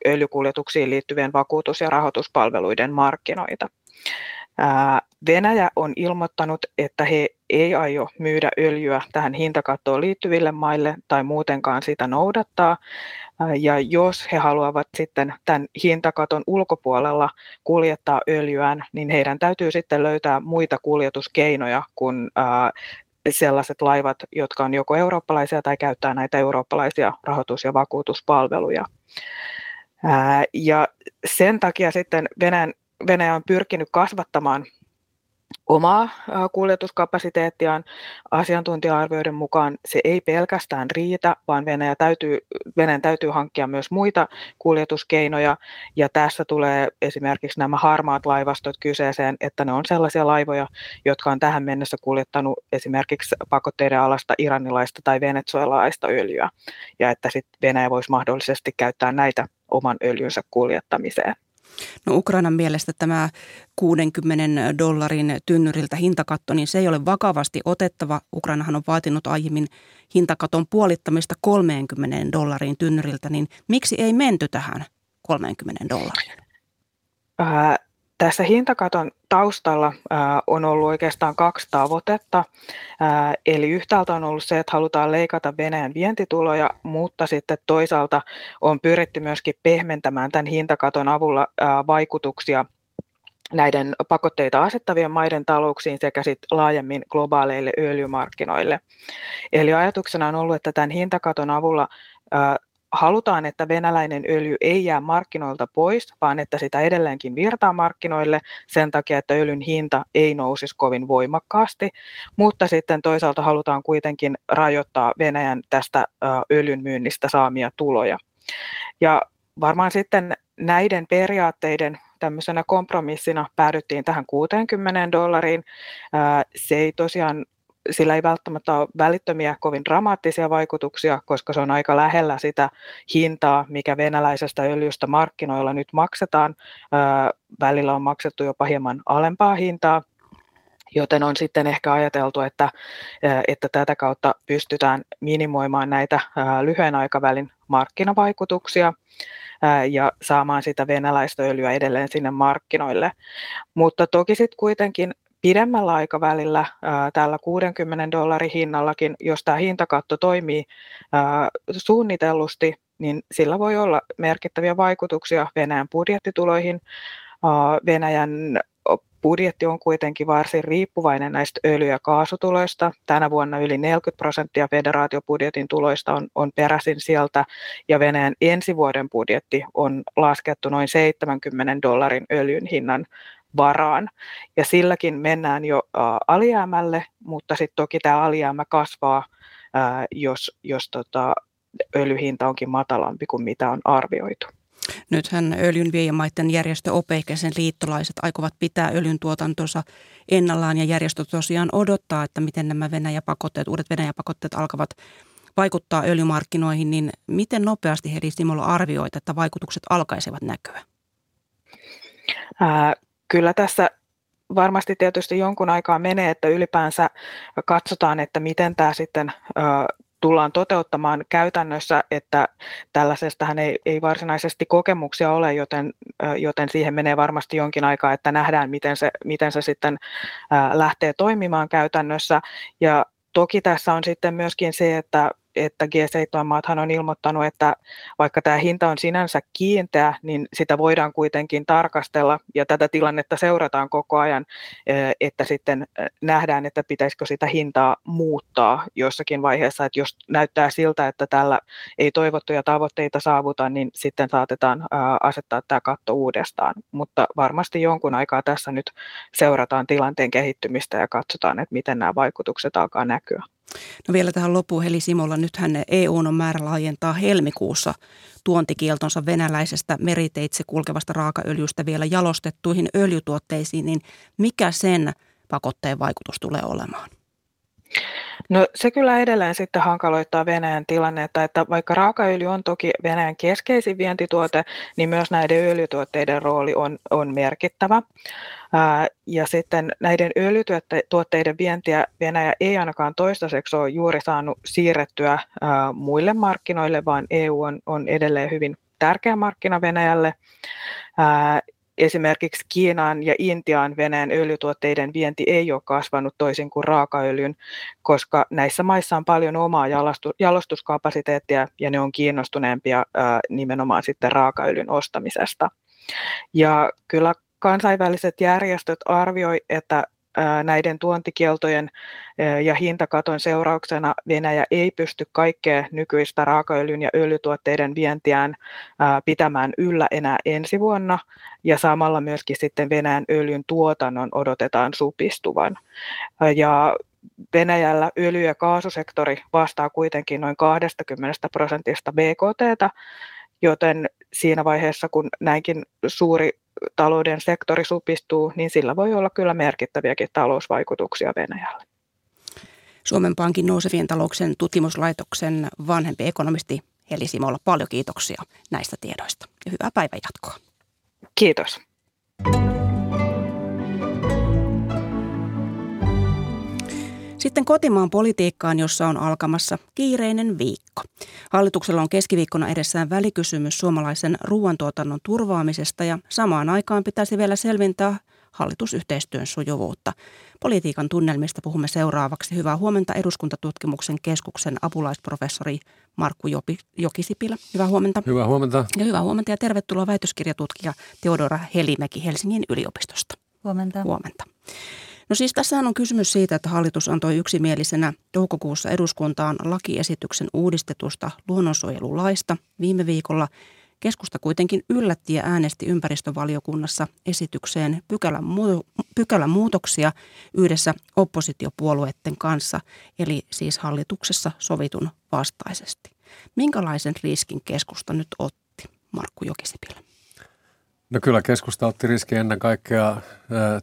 öljykuljetuksiin liittyvien vakuutus- ja rahoituspalveluiden markkinoita. Venäjä on ilmoittanut, että he ei aio myydä öljyä tähän hintakattoon liittyville maille tai muutenkaan sitä noudattaa. Ja jos he haluavat sitten tämän hintakaton ulkopuolella kuljettaa öljyään, niin heidän täytyy sitten löytää muita kuljetuskeinoja kuin sellaiset laivat, jotka on joko eurooppalaisia tai käyttää näitä eurooppalaisia rahoitus- ja vakuutuspalveluja. Ja sen takia sitten Venäjän Venäjä on pyrkinyt kasvattamaan omaa kuljetuskapasiteettiaan. Asiantuntija-arvioiden mukaan se ei pelkästään riitä, vaan Venäjä täytyy, Venäjän täytyy hankkia myös muita kuljetuskeinoja. Ja tässä tulee esimerkiksi nämä harmaat laivastot kyseeseen, että ne on sellaisia laivoja, jotka on tähän mennessä kuljettanut esimerkiksi pakotteiden alasta iranilaista tai venezuelaista öljyä. Ja että sitten Venäjä voisi mahdollisesti käyttää näitä oman öljynsä kuljettamiseen. No Ukrainan mielestä tämä 60 dollarin tynnyriltä hintakatto, niin se ei ole vakavasti otettava. Ukrainahan on vaatinut aiemmin hintakaton puolittamista 30 dollariin tynnyriltä, niin miksi ei menty tähän 30 dollariin? Tässä hintakaton taustalla on ollut oikeastaan kaksi tavoitetta. Eli yhtäältä on ollut se, että halutaan leikata Venäjän vientituloja, mutta sitten toisaalta on pyritty myöskin pehmentämään tämän hintakaton avulla vaikutuksia näiden pakotteita asettavien maiden talouksiin sekä sit laajemmin globaaleille öljymarkkinoille. Eli ajatuksena on ollut, että tämän hintakaton avulla halutaan, että venäläinen öljy ei jää markkinoilta pois, vaan että sitä edelleenkin virtaa markkinoille sen takia, että öljyn hinta ei nousisi kovin voimakkaasti, mutta sitten toisaalta halutaan kuitenkin rajoittaa Venäjän tästä öljyn myynnistä saamia tuloja. Ja varmaan sitten näiden periaatteiden tämmöisenä kompromissina päädyttiin tähän 60 dollariin. Se ei tosiaan sillä ei välttämättä ole välittömiä kovin dramaattisia vaikutuksia, koska se on aika lähellä sitä hintaa, mikä venäläisestä öljystä markkinoilla nyt maksetaan. Välillä on maksettu jopa hieman alempaa hintaa, joten on sitten ehkä ajateltu, että, että tätä kautta pystytään minimoimaan näitä lyhyen aikavälin markkinavaikutuksia ja saamaan sitä venäläistä öljyä edelleen sinne markkinoille. Mutta toki sitten kuitenkin pidemmällä aikavälillä tällä 60 dollarin hinnallakin, jos tämä hintakatto toimii suunnitellusti, niin sillä voi olla merkittäviä vaikutuksia Venäjän budjettituloihin. Venäjän budjetti on kuitenkin varsin riippuvainen näistä öljy- ja kaasutuloista. Tänä vuonna yli 40 prosenttia federaatiobudjetin tuloista on, on peräisin sieltä, ja Venäjän ensi vuoden budjetti on laskettu noin 70 dollarin öljyn hinnan varaan. Ja silläkin mennään jo alijäämälle, mutta sitten toki tämä alijäämä kasvaa, jos, jos tota, öljyhinta onkin matalampi kuin mitä on arvioitu. Nythän öljyn viejämaiden järjestö OPEC ja sen liittolaiset aikovat pitää öljyn tuotantonsa ennallaan ja järjestö tosiaan odottaa, että miten nämä Venäjäpakotteet, uudet Venäjäpakotteet alkavat vaikuttaa öljymarkkinoihin, niin miten nopeasti Heli Simolla arvioit, että vaikutukset alkaisivat näkyä? Kyllä tässä varmasti tietysti jonkun aikaa menee, että ylipäänsä katsotaan, että miten tämä sitten tullaan toteuttamaan käytännössä, että tällaisestahan ei, ei varsinaisesti kokemuksia ole, joten, joten siihen menee varmasti jonkin aikaa, että nähdään, miten se, miten se sitten lähtee toimimaan käytännössä. Ja toki tässä on sitten myöskin se, että että G7-maathan on ilmoittanut, että vaikka tämä hinta on sinänsä kiinteä, niin sitä voidaan kuitenkin tarkastella ja tätä tilannetta seurataan koko ajan, että sitten nähdään, että pitäisikö sitä hintaa muuttaa jossakin vaiheessa, että jos näyttää siltä, että tällä ei toivottuja tavoitteita saavuta, niin sitten saatetaan asettaa tämä katto uudestaan, mutta varmasti jonkun aikaa tässä nyt seurataan tilanteen kehittymistä ja katsotaan, että miten nämä vaikutukset alkaa näkyä. No vielä tähän loppuun Heli Simolla. Nythän EU on määrä laajentaa helmikuussa tuontikieltonsa venäläisestä meriteitse kulkevasta raakaöljystä vielä jalostettuihin öljytuotteisiin, niin mikä sen pakotteen vaikutus tulee olemaan? No se kyllä edelleen sitten hankaloittaa Venäjän tilannetta, että vaikka raakaöljy on toki Venäjän keskeisin vientituote, niin myös näiden öljytuotteiden rooli on, on merkittävä. Ja sitten näiden öljytuotteiden vientiä Venäjä ei ainakaan toistaiseksi ole juuri saanut siirrettyä muille markkinoille, vaan EU on, on edelleen hyvin tärkeä markkina Venäjälle. Esimerkiksi Kiinaan ja Intiaan Venäjän öljytuotteiden vienti ei ole kasvanut toisin kuin raakaöljyn, koska näissä maissa on paljon omaa jalostuskapasiteettia ja ne on kiinnostuneempia nimenomaan sitten raakaöljyn ostamisesta. Ja kyllä kansainväliset järjestöt arvioi, että näiden tuontikieltojen ja hintakaton seurauksena Venäjä ei pysty kaikkea nykyistä raakaöljyn ja öljytuotteiden vientiään pitämään yllä enää ensi vuonna ja samalla myöskin sitten Venäjän öljyn tuotannon odotetaan supistuvan. Ja Venäjällä öljy- ja kaasusektori vastaa kuitenkin noin 20 prosentista BKT, joten siinä vaiheessa, kun näinkin suuri talouden sektori supistuu, niin sillä voi olla kyllä merkittäviäkin talousvaikutuksia Venäjälle. Suomen Pankin nousevien talouksien tutkimuslaitoksen vanhempi ekonomisti Heli Simolla, paljon kiitoksia näistä tiedoista ja hyvää päivänjatkoa. Kiitos. Sitten kotimaan politiikkaan, jossa on alkamassa kiireinen viikko. Hallituksella on keskiviikkona edessään välikysymys suomalaisen ruoantuotannon turvaamisesta ja samaan aikaan pitäisi vielä selvintää hallitusyhteistyön sujuvuutta. Politiikan tunnelmista puhumme seuraavaksi. Hyvää huomenta eduskuntatutkimuksen keskuksen apulaisprofessori Markku Jopi, Jokisipilä. Hyvää huomenta. Hyvää huomenta. Ja hyvää huomenta ja tervetuloa väitöskirjatutkija Teodora Helimäki Helsingin yliopistosta. Huomenta. Huomenta. No siis tässä on kysymys siitä, että hallitus antoi yksimielisenä toukokuussa eduskuntaan lakiesityksen uudistetusta luonnonsuojelulaista viime viikolla. Keskusta kuitenkin yllätti ja äänesti ympäristövaliokunnassa esitykseen pykälän, pykälän muutoksia yhdessä oppositiopuolueiden kanssa, eli siis hallituksessa sovitun vastaisesti. Minkälaisen riskin keskusta nyt otti, Markku Jokisipilä? No kyllä keskusta otti riski ennen kaikkea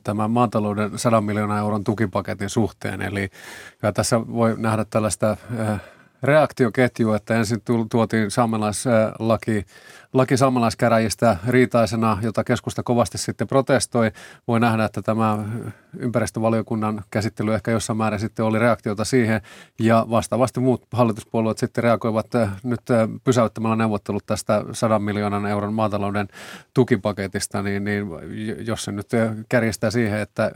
tämän maatalouden 100 miljoonaa euron tukipaketin suhteen. Eli tässä voi nähdä tällaista reaktioketju, että ensin tuotiin saamelaislaki laki saamelaiskäräjistä riitaisena, jota keskusta kovasti sitten protestoi. Voi nähdä, että tämä ympäristövaliokunnan käsittely ehkä jossain määrin sitten oli reaktiota siihen. Ja vastaavasti muut hallituspuolueet sitten reagoivat eh, nyt eh, pysäyttämällä neuvottelut tästä 100 miljoonan euron maatalouden tukipaketista, niin, niin jos se nyt kärjestää siihen, että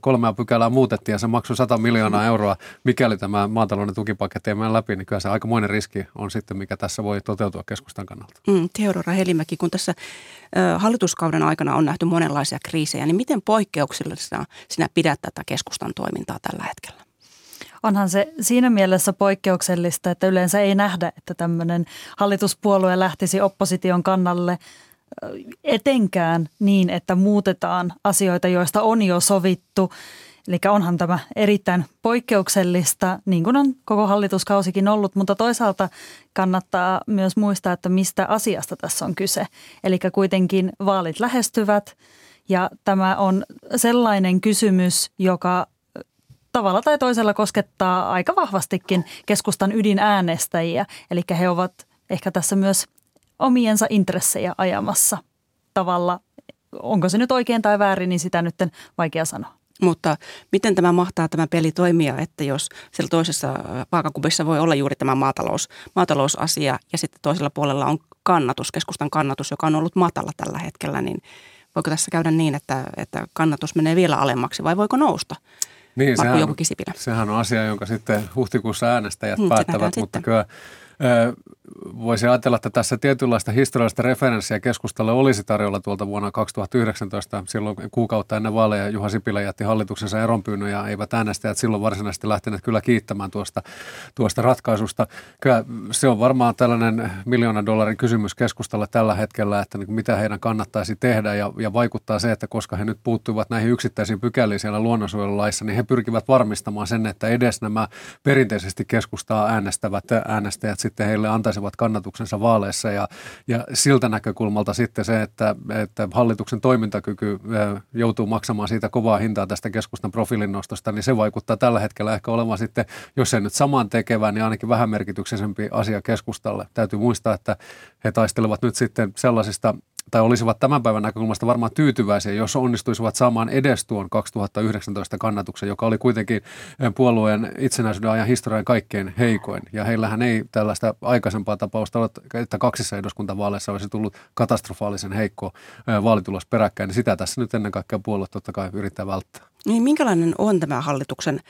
kolmea pykälää muutettiin ja se maksoi 100 miljoonaa euroa, mikäli tämä maatalouden tukipaketti ei mene läpi, niin kyllä se aikamoinen riski on sitten, mikä tässä voi toteutua keskustan kannalta. Mm, Teodora Helimäki, kun tässä hallituskauden aikana on nähty monenlaisia kriisejä, niin miten poikkeuksellisena sinä pidät tätä keskustan toimintaa tällä hetkellä? Onhan se siinä mielessä poikkeuksellista, että yleensä ei nähdä, että tämmöinen hallituspuolue lähtisi opposition kannalle etenkään niin, että muutetaan asioita, joista on jo sovittu Eli onhan tämä erittäin poikkeuksellista, niin kuin on koko hallituskausikin ollut, mutta toisaalta kannattaa myös muistaa, että mistä asiasta tässä on kyse. Eli kuitenkin vaalit lähestyvät ja tämä on sellainen kysymys, joka tavalla tai toisella koskettaa aika vahvastikin keskustan ydinäänestäjiä. Eli he ovat ehkä tässä myös omiensa intressejä ajamassa tavalla. Onko se nyt oikein tai väärin, niin sitä nyt vaikea sanoa. Mutta miten tämä mahtaa tämä peli toimia, että jos siellä toisessa vaakakupissa voi olla juuri tämä maatalous, maatalousasia ja sitten toisella puolella on kannatus, keskustan kannatus, joka on ollut matala tällä hetkellä, niin voiko tässä käydä niin, että, että kannatus menee vielä alemmaksi vai voiko nousta? Niin, sehän, sehän on asia, jonka sitten huhtikuussa äänestäjät hmm, päättävät, mutta sitten. kyllä voisi ajatella, että tässä tietynlaista historiallista referenssiä keskustalle olisi tarjolla tuolta vuonna 2019. Silloin kuukautta ennen vaaleja Juha Sipilä jätti hallituksensa eronpyynnön ja eivät äänestäjät silloin varsinaisesti lähteneet kyllä kiittämään tuosta, tuosta ratkaisusta. Kyllä se on varmaan tällainen miljoonan dollarin kysymys keskustalle tällä hetkellä, että niin mitä heidän kannattaisi tehdä ja, ja vaikuttaa se, että koska he nyt puuttuivat näihin yksittäisiin pykäliin siellä luonnonsuojelulaissa, niin he pyrkivät varmistamaan sen, että edes nämä perinteisesti keskustaa äänestävät äänestäjät sitten heille antaisivat kannatuksensa vaaleissa ja, ja siltä näkökulmalta sitten se, että, että hallituksen toimintakyky joutuu maksamaan siitä kovaa hintaa tästä keskustan profiilin nostosta, niin se vaikuttaa tällä hetkellä ehkä olevan sitten, jos ei nyt saman tekevää, niin ainakin vähän merkityksellisempi asia keskustalle. Täytyy muistaa, että he taistelevat nyt sitten sellaisista tai olisivat tämän päivän näkökulmasta varmaan tyytyväisiä, jos onnistuisivat saamaan edes tuon 2019 kannatuksen, joka oli kuitenkin eh, puolueen itsenäisyyden ajan historian kaikkein heikoin. Ja heillähän ei tällaista aikaisempaa tapausta ole, että kaksissa eduskuntavaaleissa olisi tullut katastrofaalisen heikko eh, vaalitulos peräkkäin. Niin sitä tässä nyt ennen kaikkea puolue totta kai yrittää välttää. Niin minkälainen on tämä hallituksen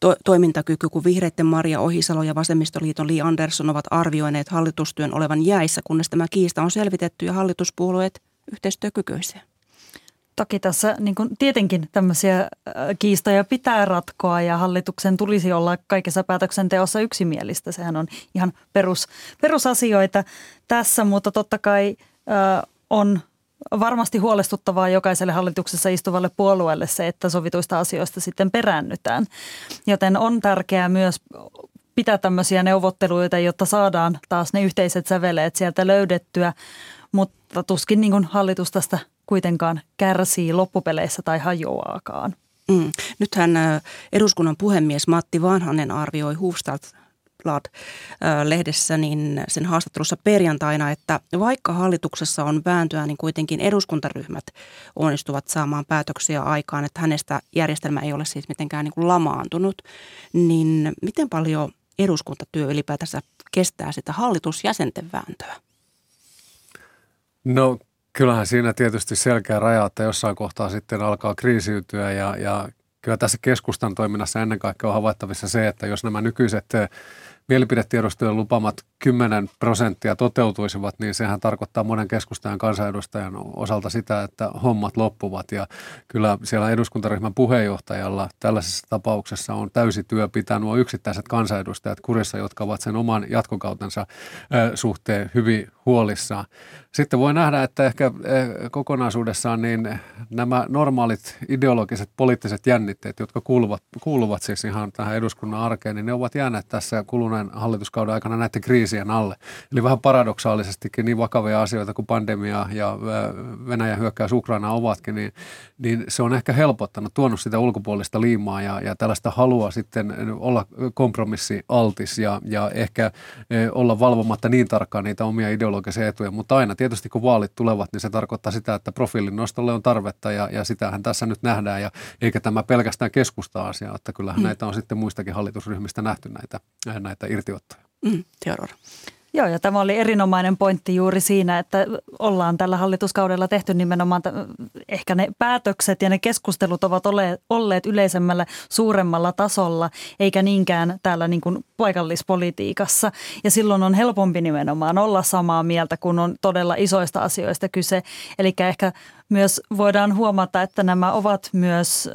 to- toimintakyky, kun vihreiden Maria Ohisalo ja vasemmistoliiton Li Andersson ovat arvioineet hallitustyön olevan jäissä, kunnes tämä kiista on selvitetty ja hallituspuolueet yhteistyökykyisiä? Toki tässä niin kuin, tietenkin tämmöisiä kiistoja pitää ratkoa ja hallituksen tulisi olla kaikessa päätöksenteossa yksimielistä. Sehän on ihan perus, perusasioita tässä, mutta totta kai ö, on varmasti huolestuttavaa jokaiselle hallituksessa istuvalle puolueelle se, että sovituista asioista sitten peräännytään. Joten on tärkeää myös pitää tämmöisiä neuvotteluita, jotta saadaan taas ne yhteiset säveleet sieltä löydettyä, mutta tuskin niin hallitus tästä kuitenkaan kärsii loppupeleissä tai hajoaakaan. Mm. Nythän eduskunnan puhemies Matti Vanhanen arvioi Hufstad Blad-lehdessä niin sen haastattelussa perjantaina, että vaikka hallituksessa on vääntöä, niin kuitenkin eduskuntaryhmät onnistuvat saamaan päätöksiä aikaan, että hänestä järjestelmä ei ole siis mitenkään niin kuin lamaantunut. Niin miten paljon eduskuntatyö ylipäätänsä kestää sitä hallitusjäsenten vääntöä? No kyllähän siinä tietysti selkeä raja, että jossain kohtaa sitten alkaa kriisiytyä ja, ja kyllä tässä keskustan toiminnassa ennen kaikkea on havaittavissa se, että jos nämä nykyiset mielipidetiedostojen lupamat 10 prosenttia toteutuisivat, niin sehän tarkoittaa monen keskustajan kansanedustajan osalta sitä, että hommat loppuvat. Ja kyllä siellä eduskuntaryhmän puheenjohtajalla tällaisessa tapauksessa on täysi työ pitää nuo yksittäiset kansanedustajat kurissa, jotka ovat sen oman jatkokautensa suhteen hyvin huolissaan. Sitten voi nähdä, että ehkä kokonaisuudessaan niin nämä normaalit ideologiset poliittiset jännitteet, jotka kuuluvat, kuuluvat siis ihan tähän eduskunnan arkeen, niin ne ovat jääneet tässä kuluneen hallituskauden aikana näiden kriisien alle. Eli vähän paradoksaalisestikin niin vakavia asioita kuin pandemia ja Venäjän hyökkäys Ukraina ovatkin, niin, niin se on ehkä helpottanut, tuonut sitä ulkopuolista liimaa ja, ja tällaista halua sitten olla kompromissialtis ja, ja ehkä olla valvomatta niin tarkkaan niitä omia ideologisia etuja. Mutta aina tietysti kun vaalit tulevat, niin se tarkoittaa sitä, että profiilin nostolle on tarvetta ja, ja sitähän tässä nyt nähdään ja eikä tämä pelkästään keskusta-asia, että kyllähän mm. näitä on sitten muistakin hallitusryhmistä nähty näitä, näitä irtiottoja. Mm, Teodora. Joo, ja tämä oli erinomainen pointti juuri siinä, että ollaan tällä hallituskaudella tehty nimenomaan ehkä ne päätökset ja ne keskustelut ovat olleet, yleisemmällä suuremmalla tasolla, eikä niinkään täällä niin kuin paikallispolitiikassa. Ja silloin on helpompi nimenomaan olla samaa mieltä, kun on todella isoista asioista kyse. Eli ehkä myös voidaan huomata, että nämä ovat myös,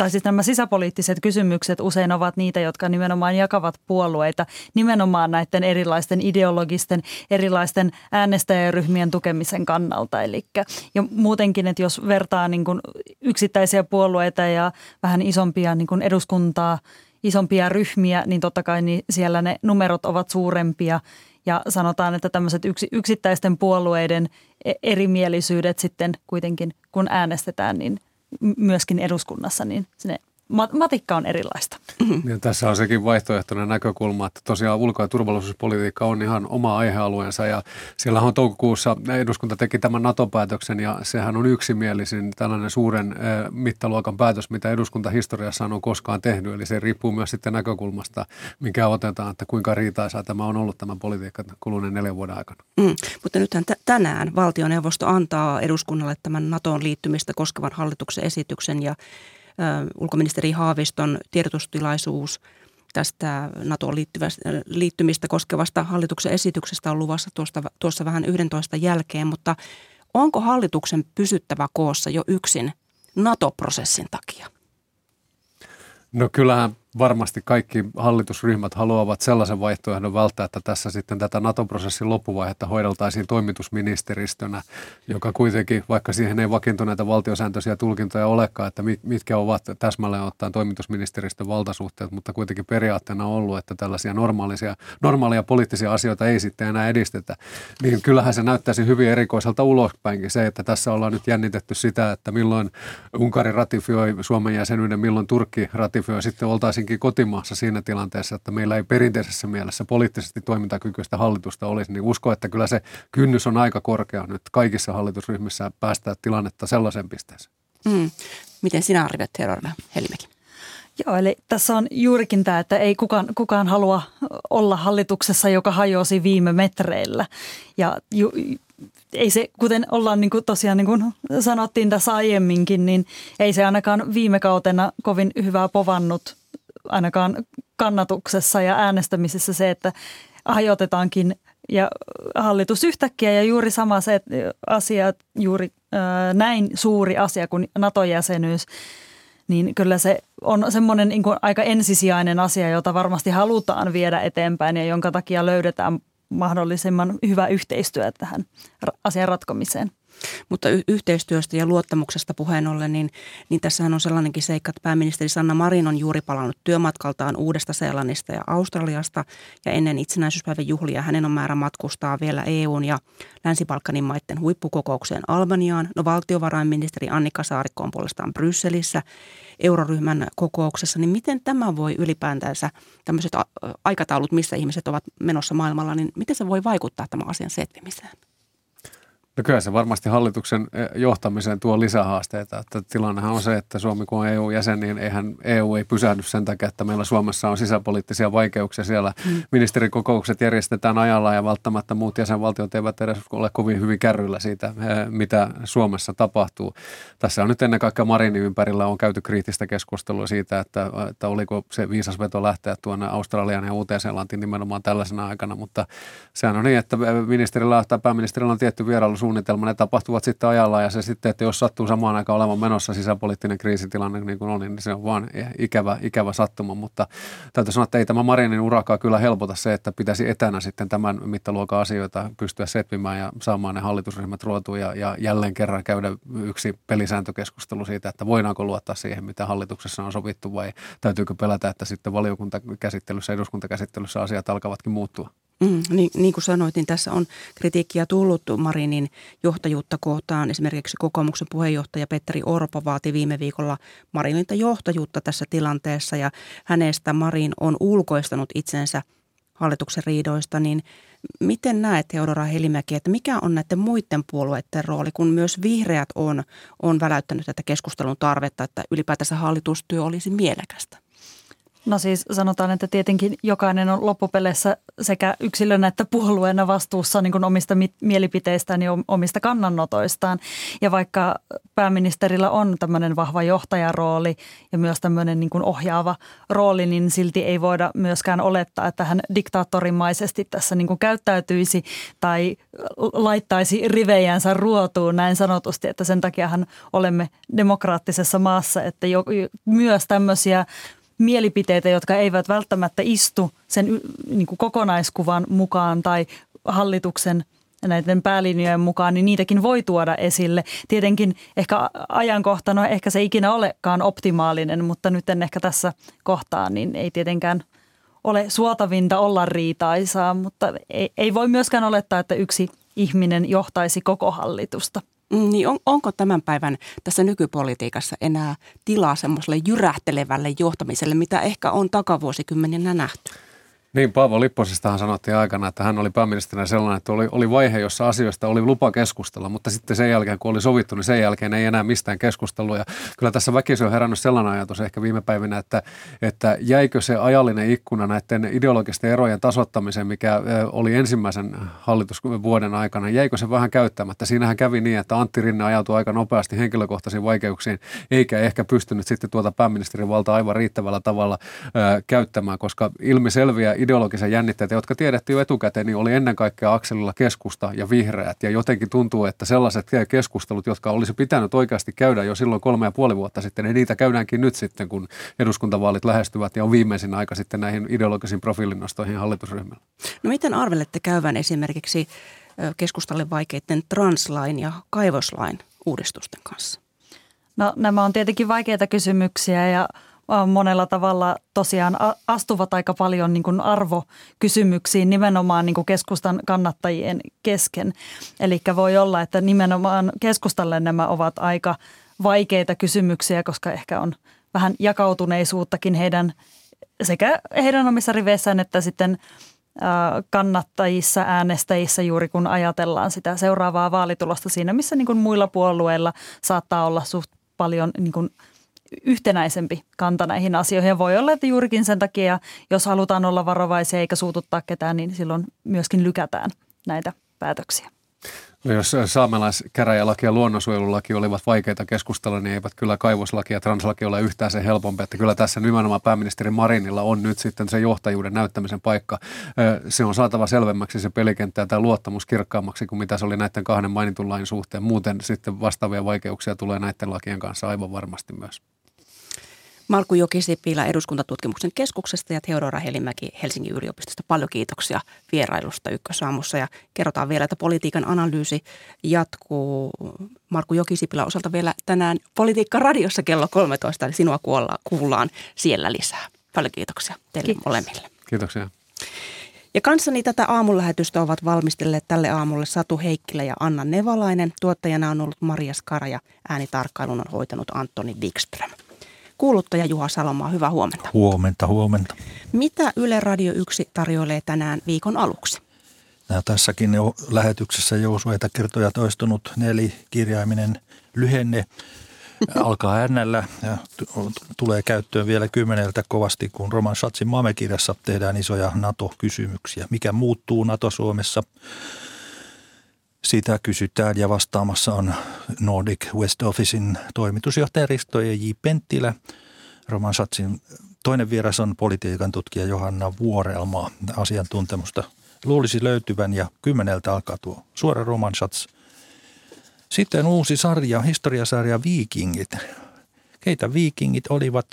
tai siis nämä sisäpoliittiset kysymykset usein ovat niitä, jotka nimenomaan jakavat puolueita nimenomaan näiden erilaisten ideologisten, erilaisten äänestäjäryhmien tukemisen kannalta. Eli, ja muutenkin, että jos vertaa niin kuin yksittäisiä puolueita ja vähän isompia niin kuin eduskuntaa, isompia ryhmiä, niin totta kai niin siellä ne numerot ovat suurempia ja sanotaan, että tämmöiset yksi, yksittäisten puolueiden e-, erimielisyydet sitten kuitenkin, kun äänestetään, niin myöskin eduskunnassa, niin ne matikka on erilaista. Ja tässä on sekin vaihtoehtoinen näkökulma, että tosiaan ulko- ja turvallisuuspolitiikka on ihan oma aihealueensa ja siellä on toukokuussa eduskunta teki tämän NATO-päätöksen ja sehän on yksimielisin tällainen suuren mittaluokan päätös, mitä eduskunta historiassa on koskaan tehnyt. Eli se riippuu myös sitten näkökulmasta, mikä otetaan, että kuinka riitaisaa tämä on ollut tämän politiikan kuluneen neljän vuoden aikana. Mm, mutta nythän t- tänään valtioneuvosto antaa eduskunnalle tämän NATOon liittymistä koskevan hallituksen esityksen ja ulkoministeri Haaviston tiedotustilaisuus tästä NATOon liittymistä koskevasta hallituksen esityksestä on luvassa tuosta, tuossa vähän 11 jälkeen, mutta onko hallituksen pysyttävä koossa jo yksin NATO-prosessin takia? No kyllähän varmasti kaikki hallitusryhmät haluavat sellaisen vaihtoehdon välttää, että tässä sitten tätä NATO-prosessin loppuvaihetta hoideltaisiin toimitusministeristönä, joka kuitenkin, vaikka siihen ei vakiintuneita valtiosääntöisiä tulkintoja olekaan, että mitkä ovat täsmälleen ottaen toimitusministeristön valtasuhteet, mutta kuitenkin periaatteena on ollut, että tällaisia normaalisia, normaalia poliittisia asioita ei sitten enää edistetä, niin kyllähän se näyttäisi hyvin erikoiselta ulospäinkin se, että tässä ollaan nyt jännitetty sitä, että milloin Unkari ratifioi Suomen jäsenyyden, milloin Turkki ratifioi, sitten oltaisiin varsinkin kotimaassa siinä tilanteessa, että meillä ei perinteisessä mielessä poliittisesti toimintakykyistä hallitusta olisi, niin usko, että kyllä se kynnys on aika korkea nyt kaikissa hallitusryhmissä päästää tilannetta sellaisen pisteeseen. Mm. Miten sinä arvioit Herorna Helimäki? Joo, eli tässä on juurikin tämä, että ei kukaan, kukaan halua olla hallituksessa, joka hajosi viime metreillä. Ja ju, ei se, kuten ollaan niin kuin tosiaan niin kuin sanottiin tässä aiemminkin, niin ei se ainakaan viime kautena kovin hyvää povannut ainakaan kannatuksessa ja äänestämisessä se, että hajotetaankin ja hallitus yhtäkkiä ja juuri sama se asia, juuri näin suuri asia kuin NATO-jäsenyys, niin kyllä se on semmoinen niin aika ensisijainen asia, jota varmasti halutaan viedä eteenpäin ja jonka takia löydetään mahdollisimman hyvä yhteistyö tähän asian ratkomiseen. Mutta y- yhteistyöstä ja luottamuksesta puheen ollen, niin, niin tässähän on sellainenkin seikka, että pääministeri Sanna Marin on juuri palannut työmatkaltaan Uudesta Seelannista ja Australiasta. Ja ennen itsenäisyyspäivän juhlia hänen on määrä matkustaa vielä EUn ja Länsi-Balkanin maiden huippukokoukseen Albaniaan. No valtiovarainministeri Annika Saarikko on puolestaan Brysselissä euroryhmän kokouksessa. Niin miten tämä voi ylipäätänsä, tämmöiset aikataulut, missä ihmiset ovat menossa maailmalla, niin miten se voi vaikuttaa tämän asian setvimiseen? No kyllä se varmasti hallituksen eh, johtamiseen tuo lisähaasteita. Että tilannehan on se, että Suomi kun on EU-jäsen, niin eihän EU ei pysähdy sen takia, että meillä Suomessa on sisäpoliittisia vaikeuksia. Siellä mm. ministerikokoukset järjestetään ajalla ja välttämättä muut jäsenvaltiot eivät edes ole kovin hyvin kärryillä siitä, eh, mitä Suomessa tapahtuu. Tässä on nyt ennen kaikkea Marinin ympärillä on käyty kriittistä keskustelua siitä, että, että oliko se viisas veto lähteä tuonne Australian ja Uuteen-Seelantiin nimenomaan tällaisena aikana, mutta sehän on niin, että ministerillä tai pääministerillä on tietty vierailusuunnitelma suunnitelma, ne tapahtuvat sitten ajallaan ja se sitten, että jos sattuu samaan aikaan olemaan menossa sisäpoliittinen kriisitilanne niin kuin oli, niin se on vaan ikävä, ikävä sattuma, mutta täytyy sanoa, että ei tämä Marinin urakaa kyllä helpota se, että pitäisi etänä sitten tämän mittaluokan asioita pystyä setvimään ja saamaan ne hallitusryhmät ruotuun ja, ja jälleen kerran käydä yksi pelisääntökeskustelu siitä, että voidaanko luottaa siihen, mitä hallituksessa on sovittu vai täytyykö pelätä, että sitten valiokuntakäsittelyssä, eduskuntakäsittelyssä asiat alkavatkin muuttua. Mm, niin, niin kuin sanoit, niin tässä on kritiikkiä tullut Marinin johtajuutta kohtaan. Esimerkiksi kokoomuksen puheenjohtaja Petteri Orpo vaati viime viikolla Marinilta johtajuutta tässä tilanteessa ja hänestä Marin on ulkoistanut itsensä hallituksen riidoista. Niin miten näet, Teodora Helimäki, että mikä on näiden muiden puolueiden rooli, kun myös vihreät on, on väläyttänyt tätä keskustelun tarvetta, että ylipäätänsä hallitustyö olisi mielekästä? No siis sanotaan, että tietenkin jokainen on loppupeleissä sekä yksilönä että puolueena vastuussa niin kuin omista mielipiteistään ja omista kannanotoistaan. Ja vaikka pääministerillä on tämmöinen vahva johtajarooli ja myös tämmöinen niin kuin ohjaava rooli, niin silti ei voida myöskään olettaa, että hän diktaattorimaisesti tässä niin kuin käyttäytyisi tai laittaisi rivejänsä ruotuun näin sanotusti, että sen takiahan olemme demokraattisessa maassa, että jo, myös tämmöisiä mielipiteitä, jotka eivät välttämättä istu sen niin kuin kokonaiskuvan mukaan tai hallituksen näiden päälinjojen mukaan, niin niitäkin voi tuoda esille. Tietenkin ehkä ajankohtana, ehkä se ikinä olekaan optimaalinen, mutta nyt en ehkä tässä kohtaa, niin ei tietenkään ole suotavinta olla riitaisaa, mutta ei, ei voi myöskään olettaa, että yksi ihminen johtaisi koko hallitusta. Mm, niin on, onko tämän päivän tässä nykypolitiikassa enää tilaa semmoiselle jyrähtelevälle johtamiselle, mitä ehkä on takavuosikymmeninä nähty? Niin, Paavo Lipposestahan sanottiin aikana, että hän oli pääministerinä sellainen, että oli, oli vaihe, jossa asioista oli lupa keskustella, mutta sitten sen jälkeen, kun oli sovittu, niin sen jälkeen ei enää mistään keskustelua. Ja kyllä tässä väkisin on herännyt sellainen ajatus ehkä viime päivinä, että, että jäikö se ajallinen ikkuna näiden ideologisten erojen tasoittamiseen, mikä oli ensimmäisen hallitusvuoden aikana, jäikö se vähän käyttämättä? Siinähän kävi niin, että Antti Rinne ajautui aika nopeasti henkilökohtaisiin vaikeuksiin, eikä ehkä pystynyt sitten tuota pääministerin valtaa aivan riittävällä tavalla ää, käyttämään, koska ilmiselviä ideologisen jännitteitä, jotka tiedettiin jo etukäteen, niin oli ennen kaikkea akselilla keskusta ja vihreät. Ja jotenkin tuntuu, että sellaiset keskustelut, jotka olisi pitänyt oikeasti käydä jo silloin kolme ja puoli vuotta sitten, niin niitä käydäänkin nyt sitten, kun eduskuntavaalit lähestyvät ja on viimeisin aika sitten näihin ideologisiin profiilinostoihin hallitusryhmällä. No miten arvelette käyvän esimerkiksi keskustalle vaikeiden translain ja kaivoslain uudistusten kanssa? No nämä on tietenkin vaikeita kysymyksiä ja monella tavalla tosiaan astuvat aika paljon niin kuin arvokysymyksiin nimenomaan niin kuin keskustan kannattajien kesken. Eli voi olla, että nimenomaan keskustalle nämä ovat aika vaikeita kysymyksiä, koska ehkä on vähän jakautuneisuuttakin heidän sekä heidän omissa riveissään että sitten kannattajissa, äänestäjissä juuri kun ajatellaan sitä seuraavaa vaalitulosta siinä, missä niin kuin muilla puolueilla saattaa olla suht paljon niin kuin – yhtenäisempi kanta näihin asioihin. Ja voi olla, että juurikin sen takia, jos halutaan olla varovaisia eikä suututtaa ketään, niin silloin myöskin lykätään näitä päätöksiä. No jos saamelaiskäräjälaki ja luonnonsuojelulaki olivat vaikeita keskustella, niin eivät kyllä kaivoslaki ja translaki ole yhtään se helpompi. Että kyllä tässä nimenomaan pääministeri Marinilla on nyt sitten se johtajuuden näyttämisen paikka. Se on saatava selvemmäksi se pelikenttä ja tämä luottamus kirkkaammaksi kuin mitä se oli näiden kahden mainitun lain suhteen. Muuten sitten vastaavia vaikeuksia tulee näiden lakien kanssa aivan varmasti myös. Markku Jokisipilä eduskuntatutkimuksen keskuksesta ja Teodora Helimäki Helsingin yliopistosta. Paljon kiitoksia vierailusta Ykkösaamussa ja kerrotaan vielä, että politiikan analyysi jatkuu Markku Jokisipilä osalta vielä tänään Politiikka radiossa kello 13, eli sinua kuullaan siellä lisää. Paljon kiitoksia teille Kiitos. molemmille. Kiitoksia. Ja kanssani tätä aamulähetystä ovat valmistelleet tälle aamulle Satu Heikkilä ja Anna Nevalainen. Tuottajana on ollut Maria Skara ja äänitarkkailun on hoitanut Antoni Wikström. Kuuluttaja Juha Salomaa, hyvää huomenta. Huomenta, huomenta. Mitä Yle Radio 1 tarjoilee tänään viikon aluksi? Nämä tässäkin jo lähetyksessä jo useita kertoja toistunut nelikirjaiminen lyhenne *laughs* alkaa äänellä ja tulee käyttöön vielä kymmeneltä kovasti, kun Roman Schatzin maamekirjassa tehdään isoja NATO-kysymyksiä. Mikä muuttuu NATO-Suomessa? Sitä kysytään ja vastaamassa on Nordic West Officein toimitusjohtaja Risto ja J. Penttilä. Roman Satsin toinen vieras on politiikan tutkija Johanna Vuorelmaa. Asiantuntemusta luulisi löytyvän ja kymmeneltä alkaa tuo suora Roman Sats Sitten uusi sarja, historiasarja Viikingit. Keitä viikingit olivat?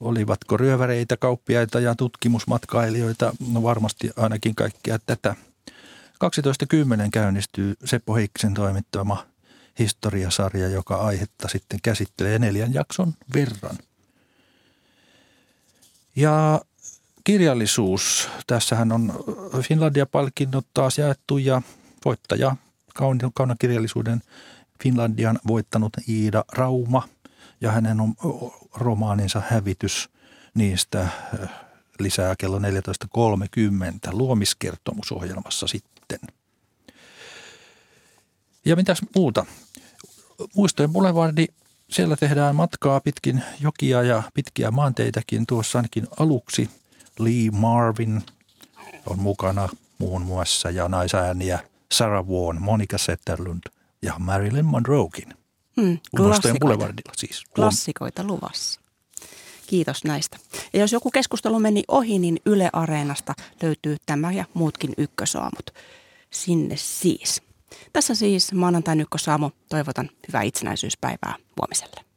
Olivatko ryöväreitä, kauppiaita ja tutkimusmatkailijoita? No varmasti ainakin kaikkea tätä. 12.10 käynnistyy Seppo Heikkisen toimittama historiasarja, joka aihetta sitten käsittelee neljän jakson verran. Ja kirjallisuus. Tässähän on Finlandia-palkinnot taas jaettu ja voittaja kaunokirjallisuuden Finlandian voittanut Iida Rauma ja hänen on romaaninsa Hävitys niistä lisää kello 14.30 luomiskertomusohjelmassa sitten. Ja mitäs muuta? Muistojen Boulevardi, siellä tehdään matkaa pitkin jokia ja pitkiä maanteitäkin. Tuossa ainakin aluksi Lee Marvin on mukana muun muassa ja naisääniä Sarah Vaughan, Monica Setterlund ja Marilyn Monroekin. Mm, klassikoita. siis. Klassikoita luvassa. Kiitos näistä. Ja jos joku keskustelu meni ohi, niin Yle Areenasta löytyy tämä ja muutkin ykkösaamut. Sinne siis. Tässä siis maanantain ykkösaamu. Toivotan hyvää itsenäisyyspäivää huomiselle.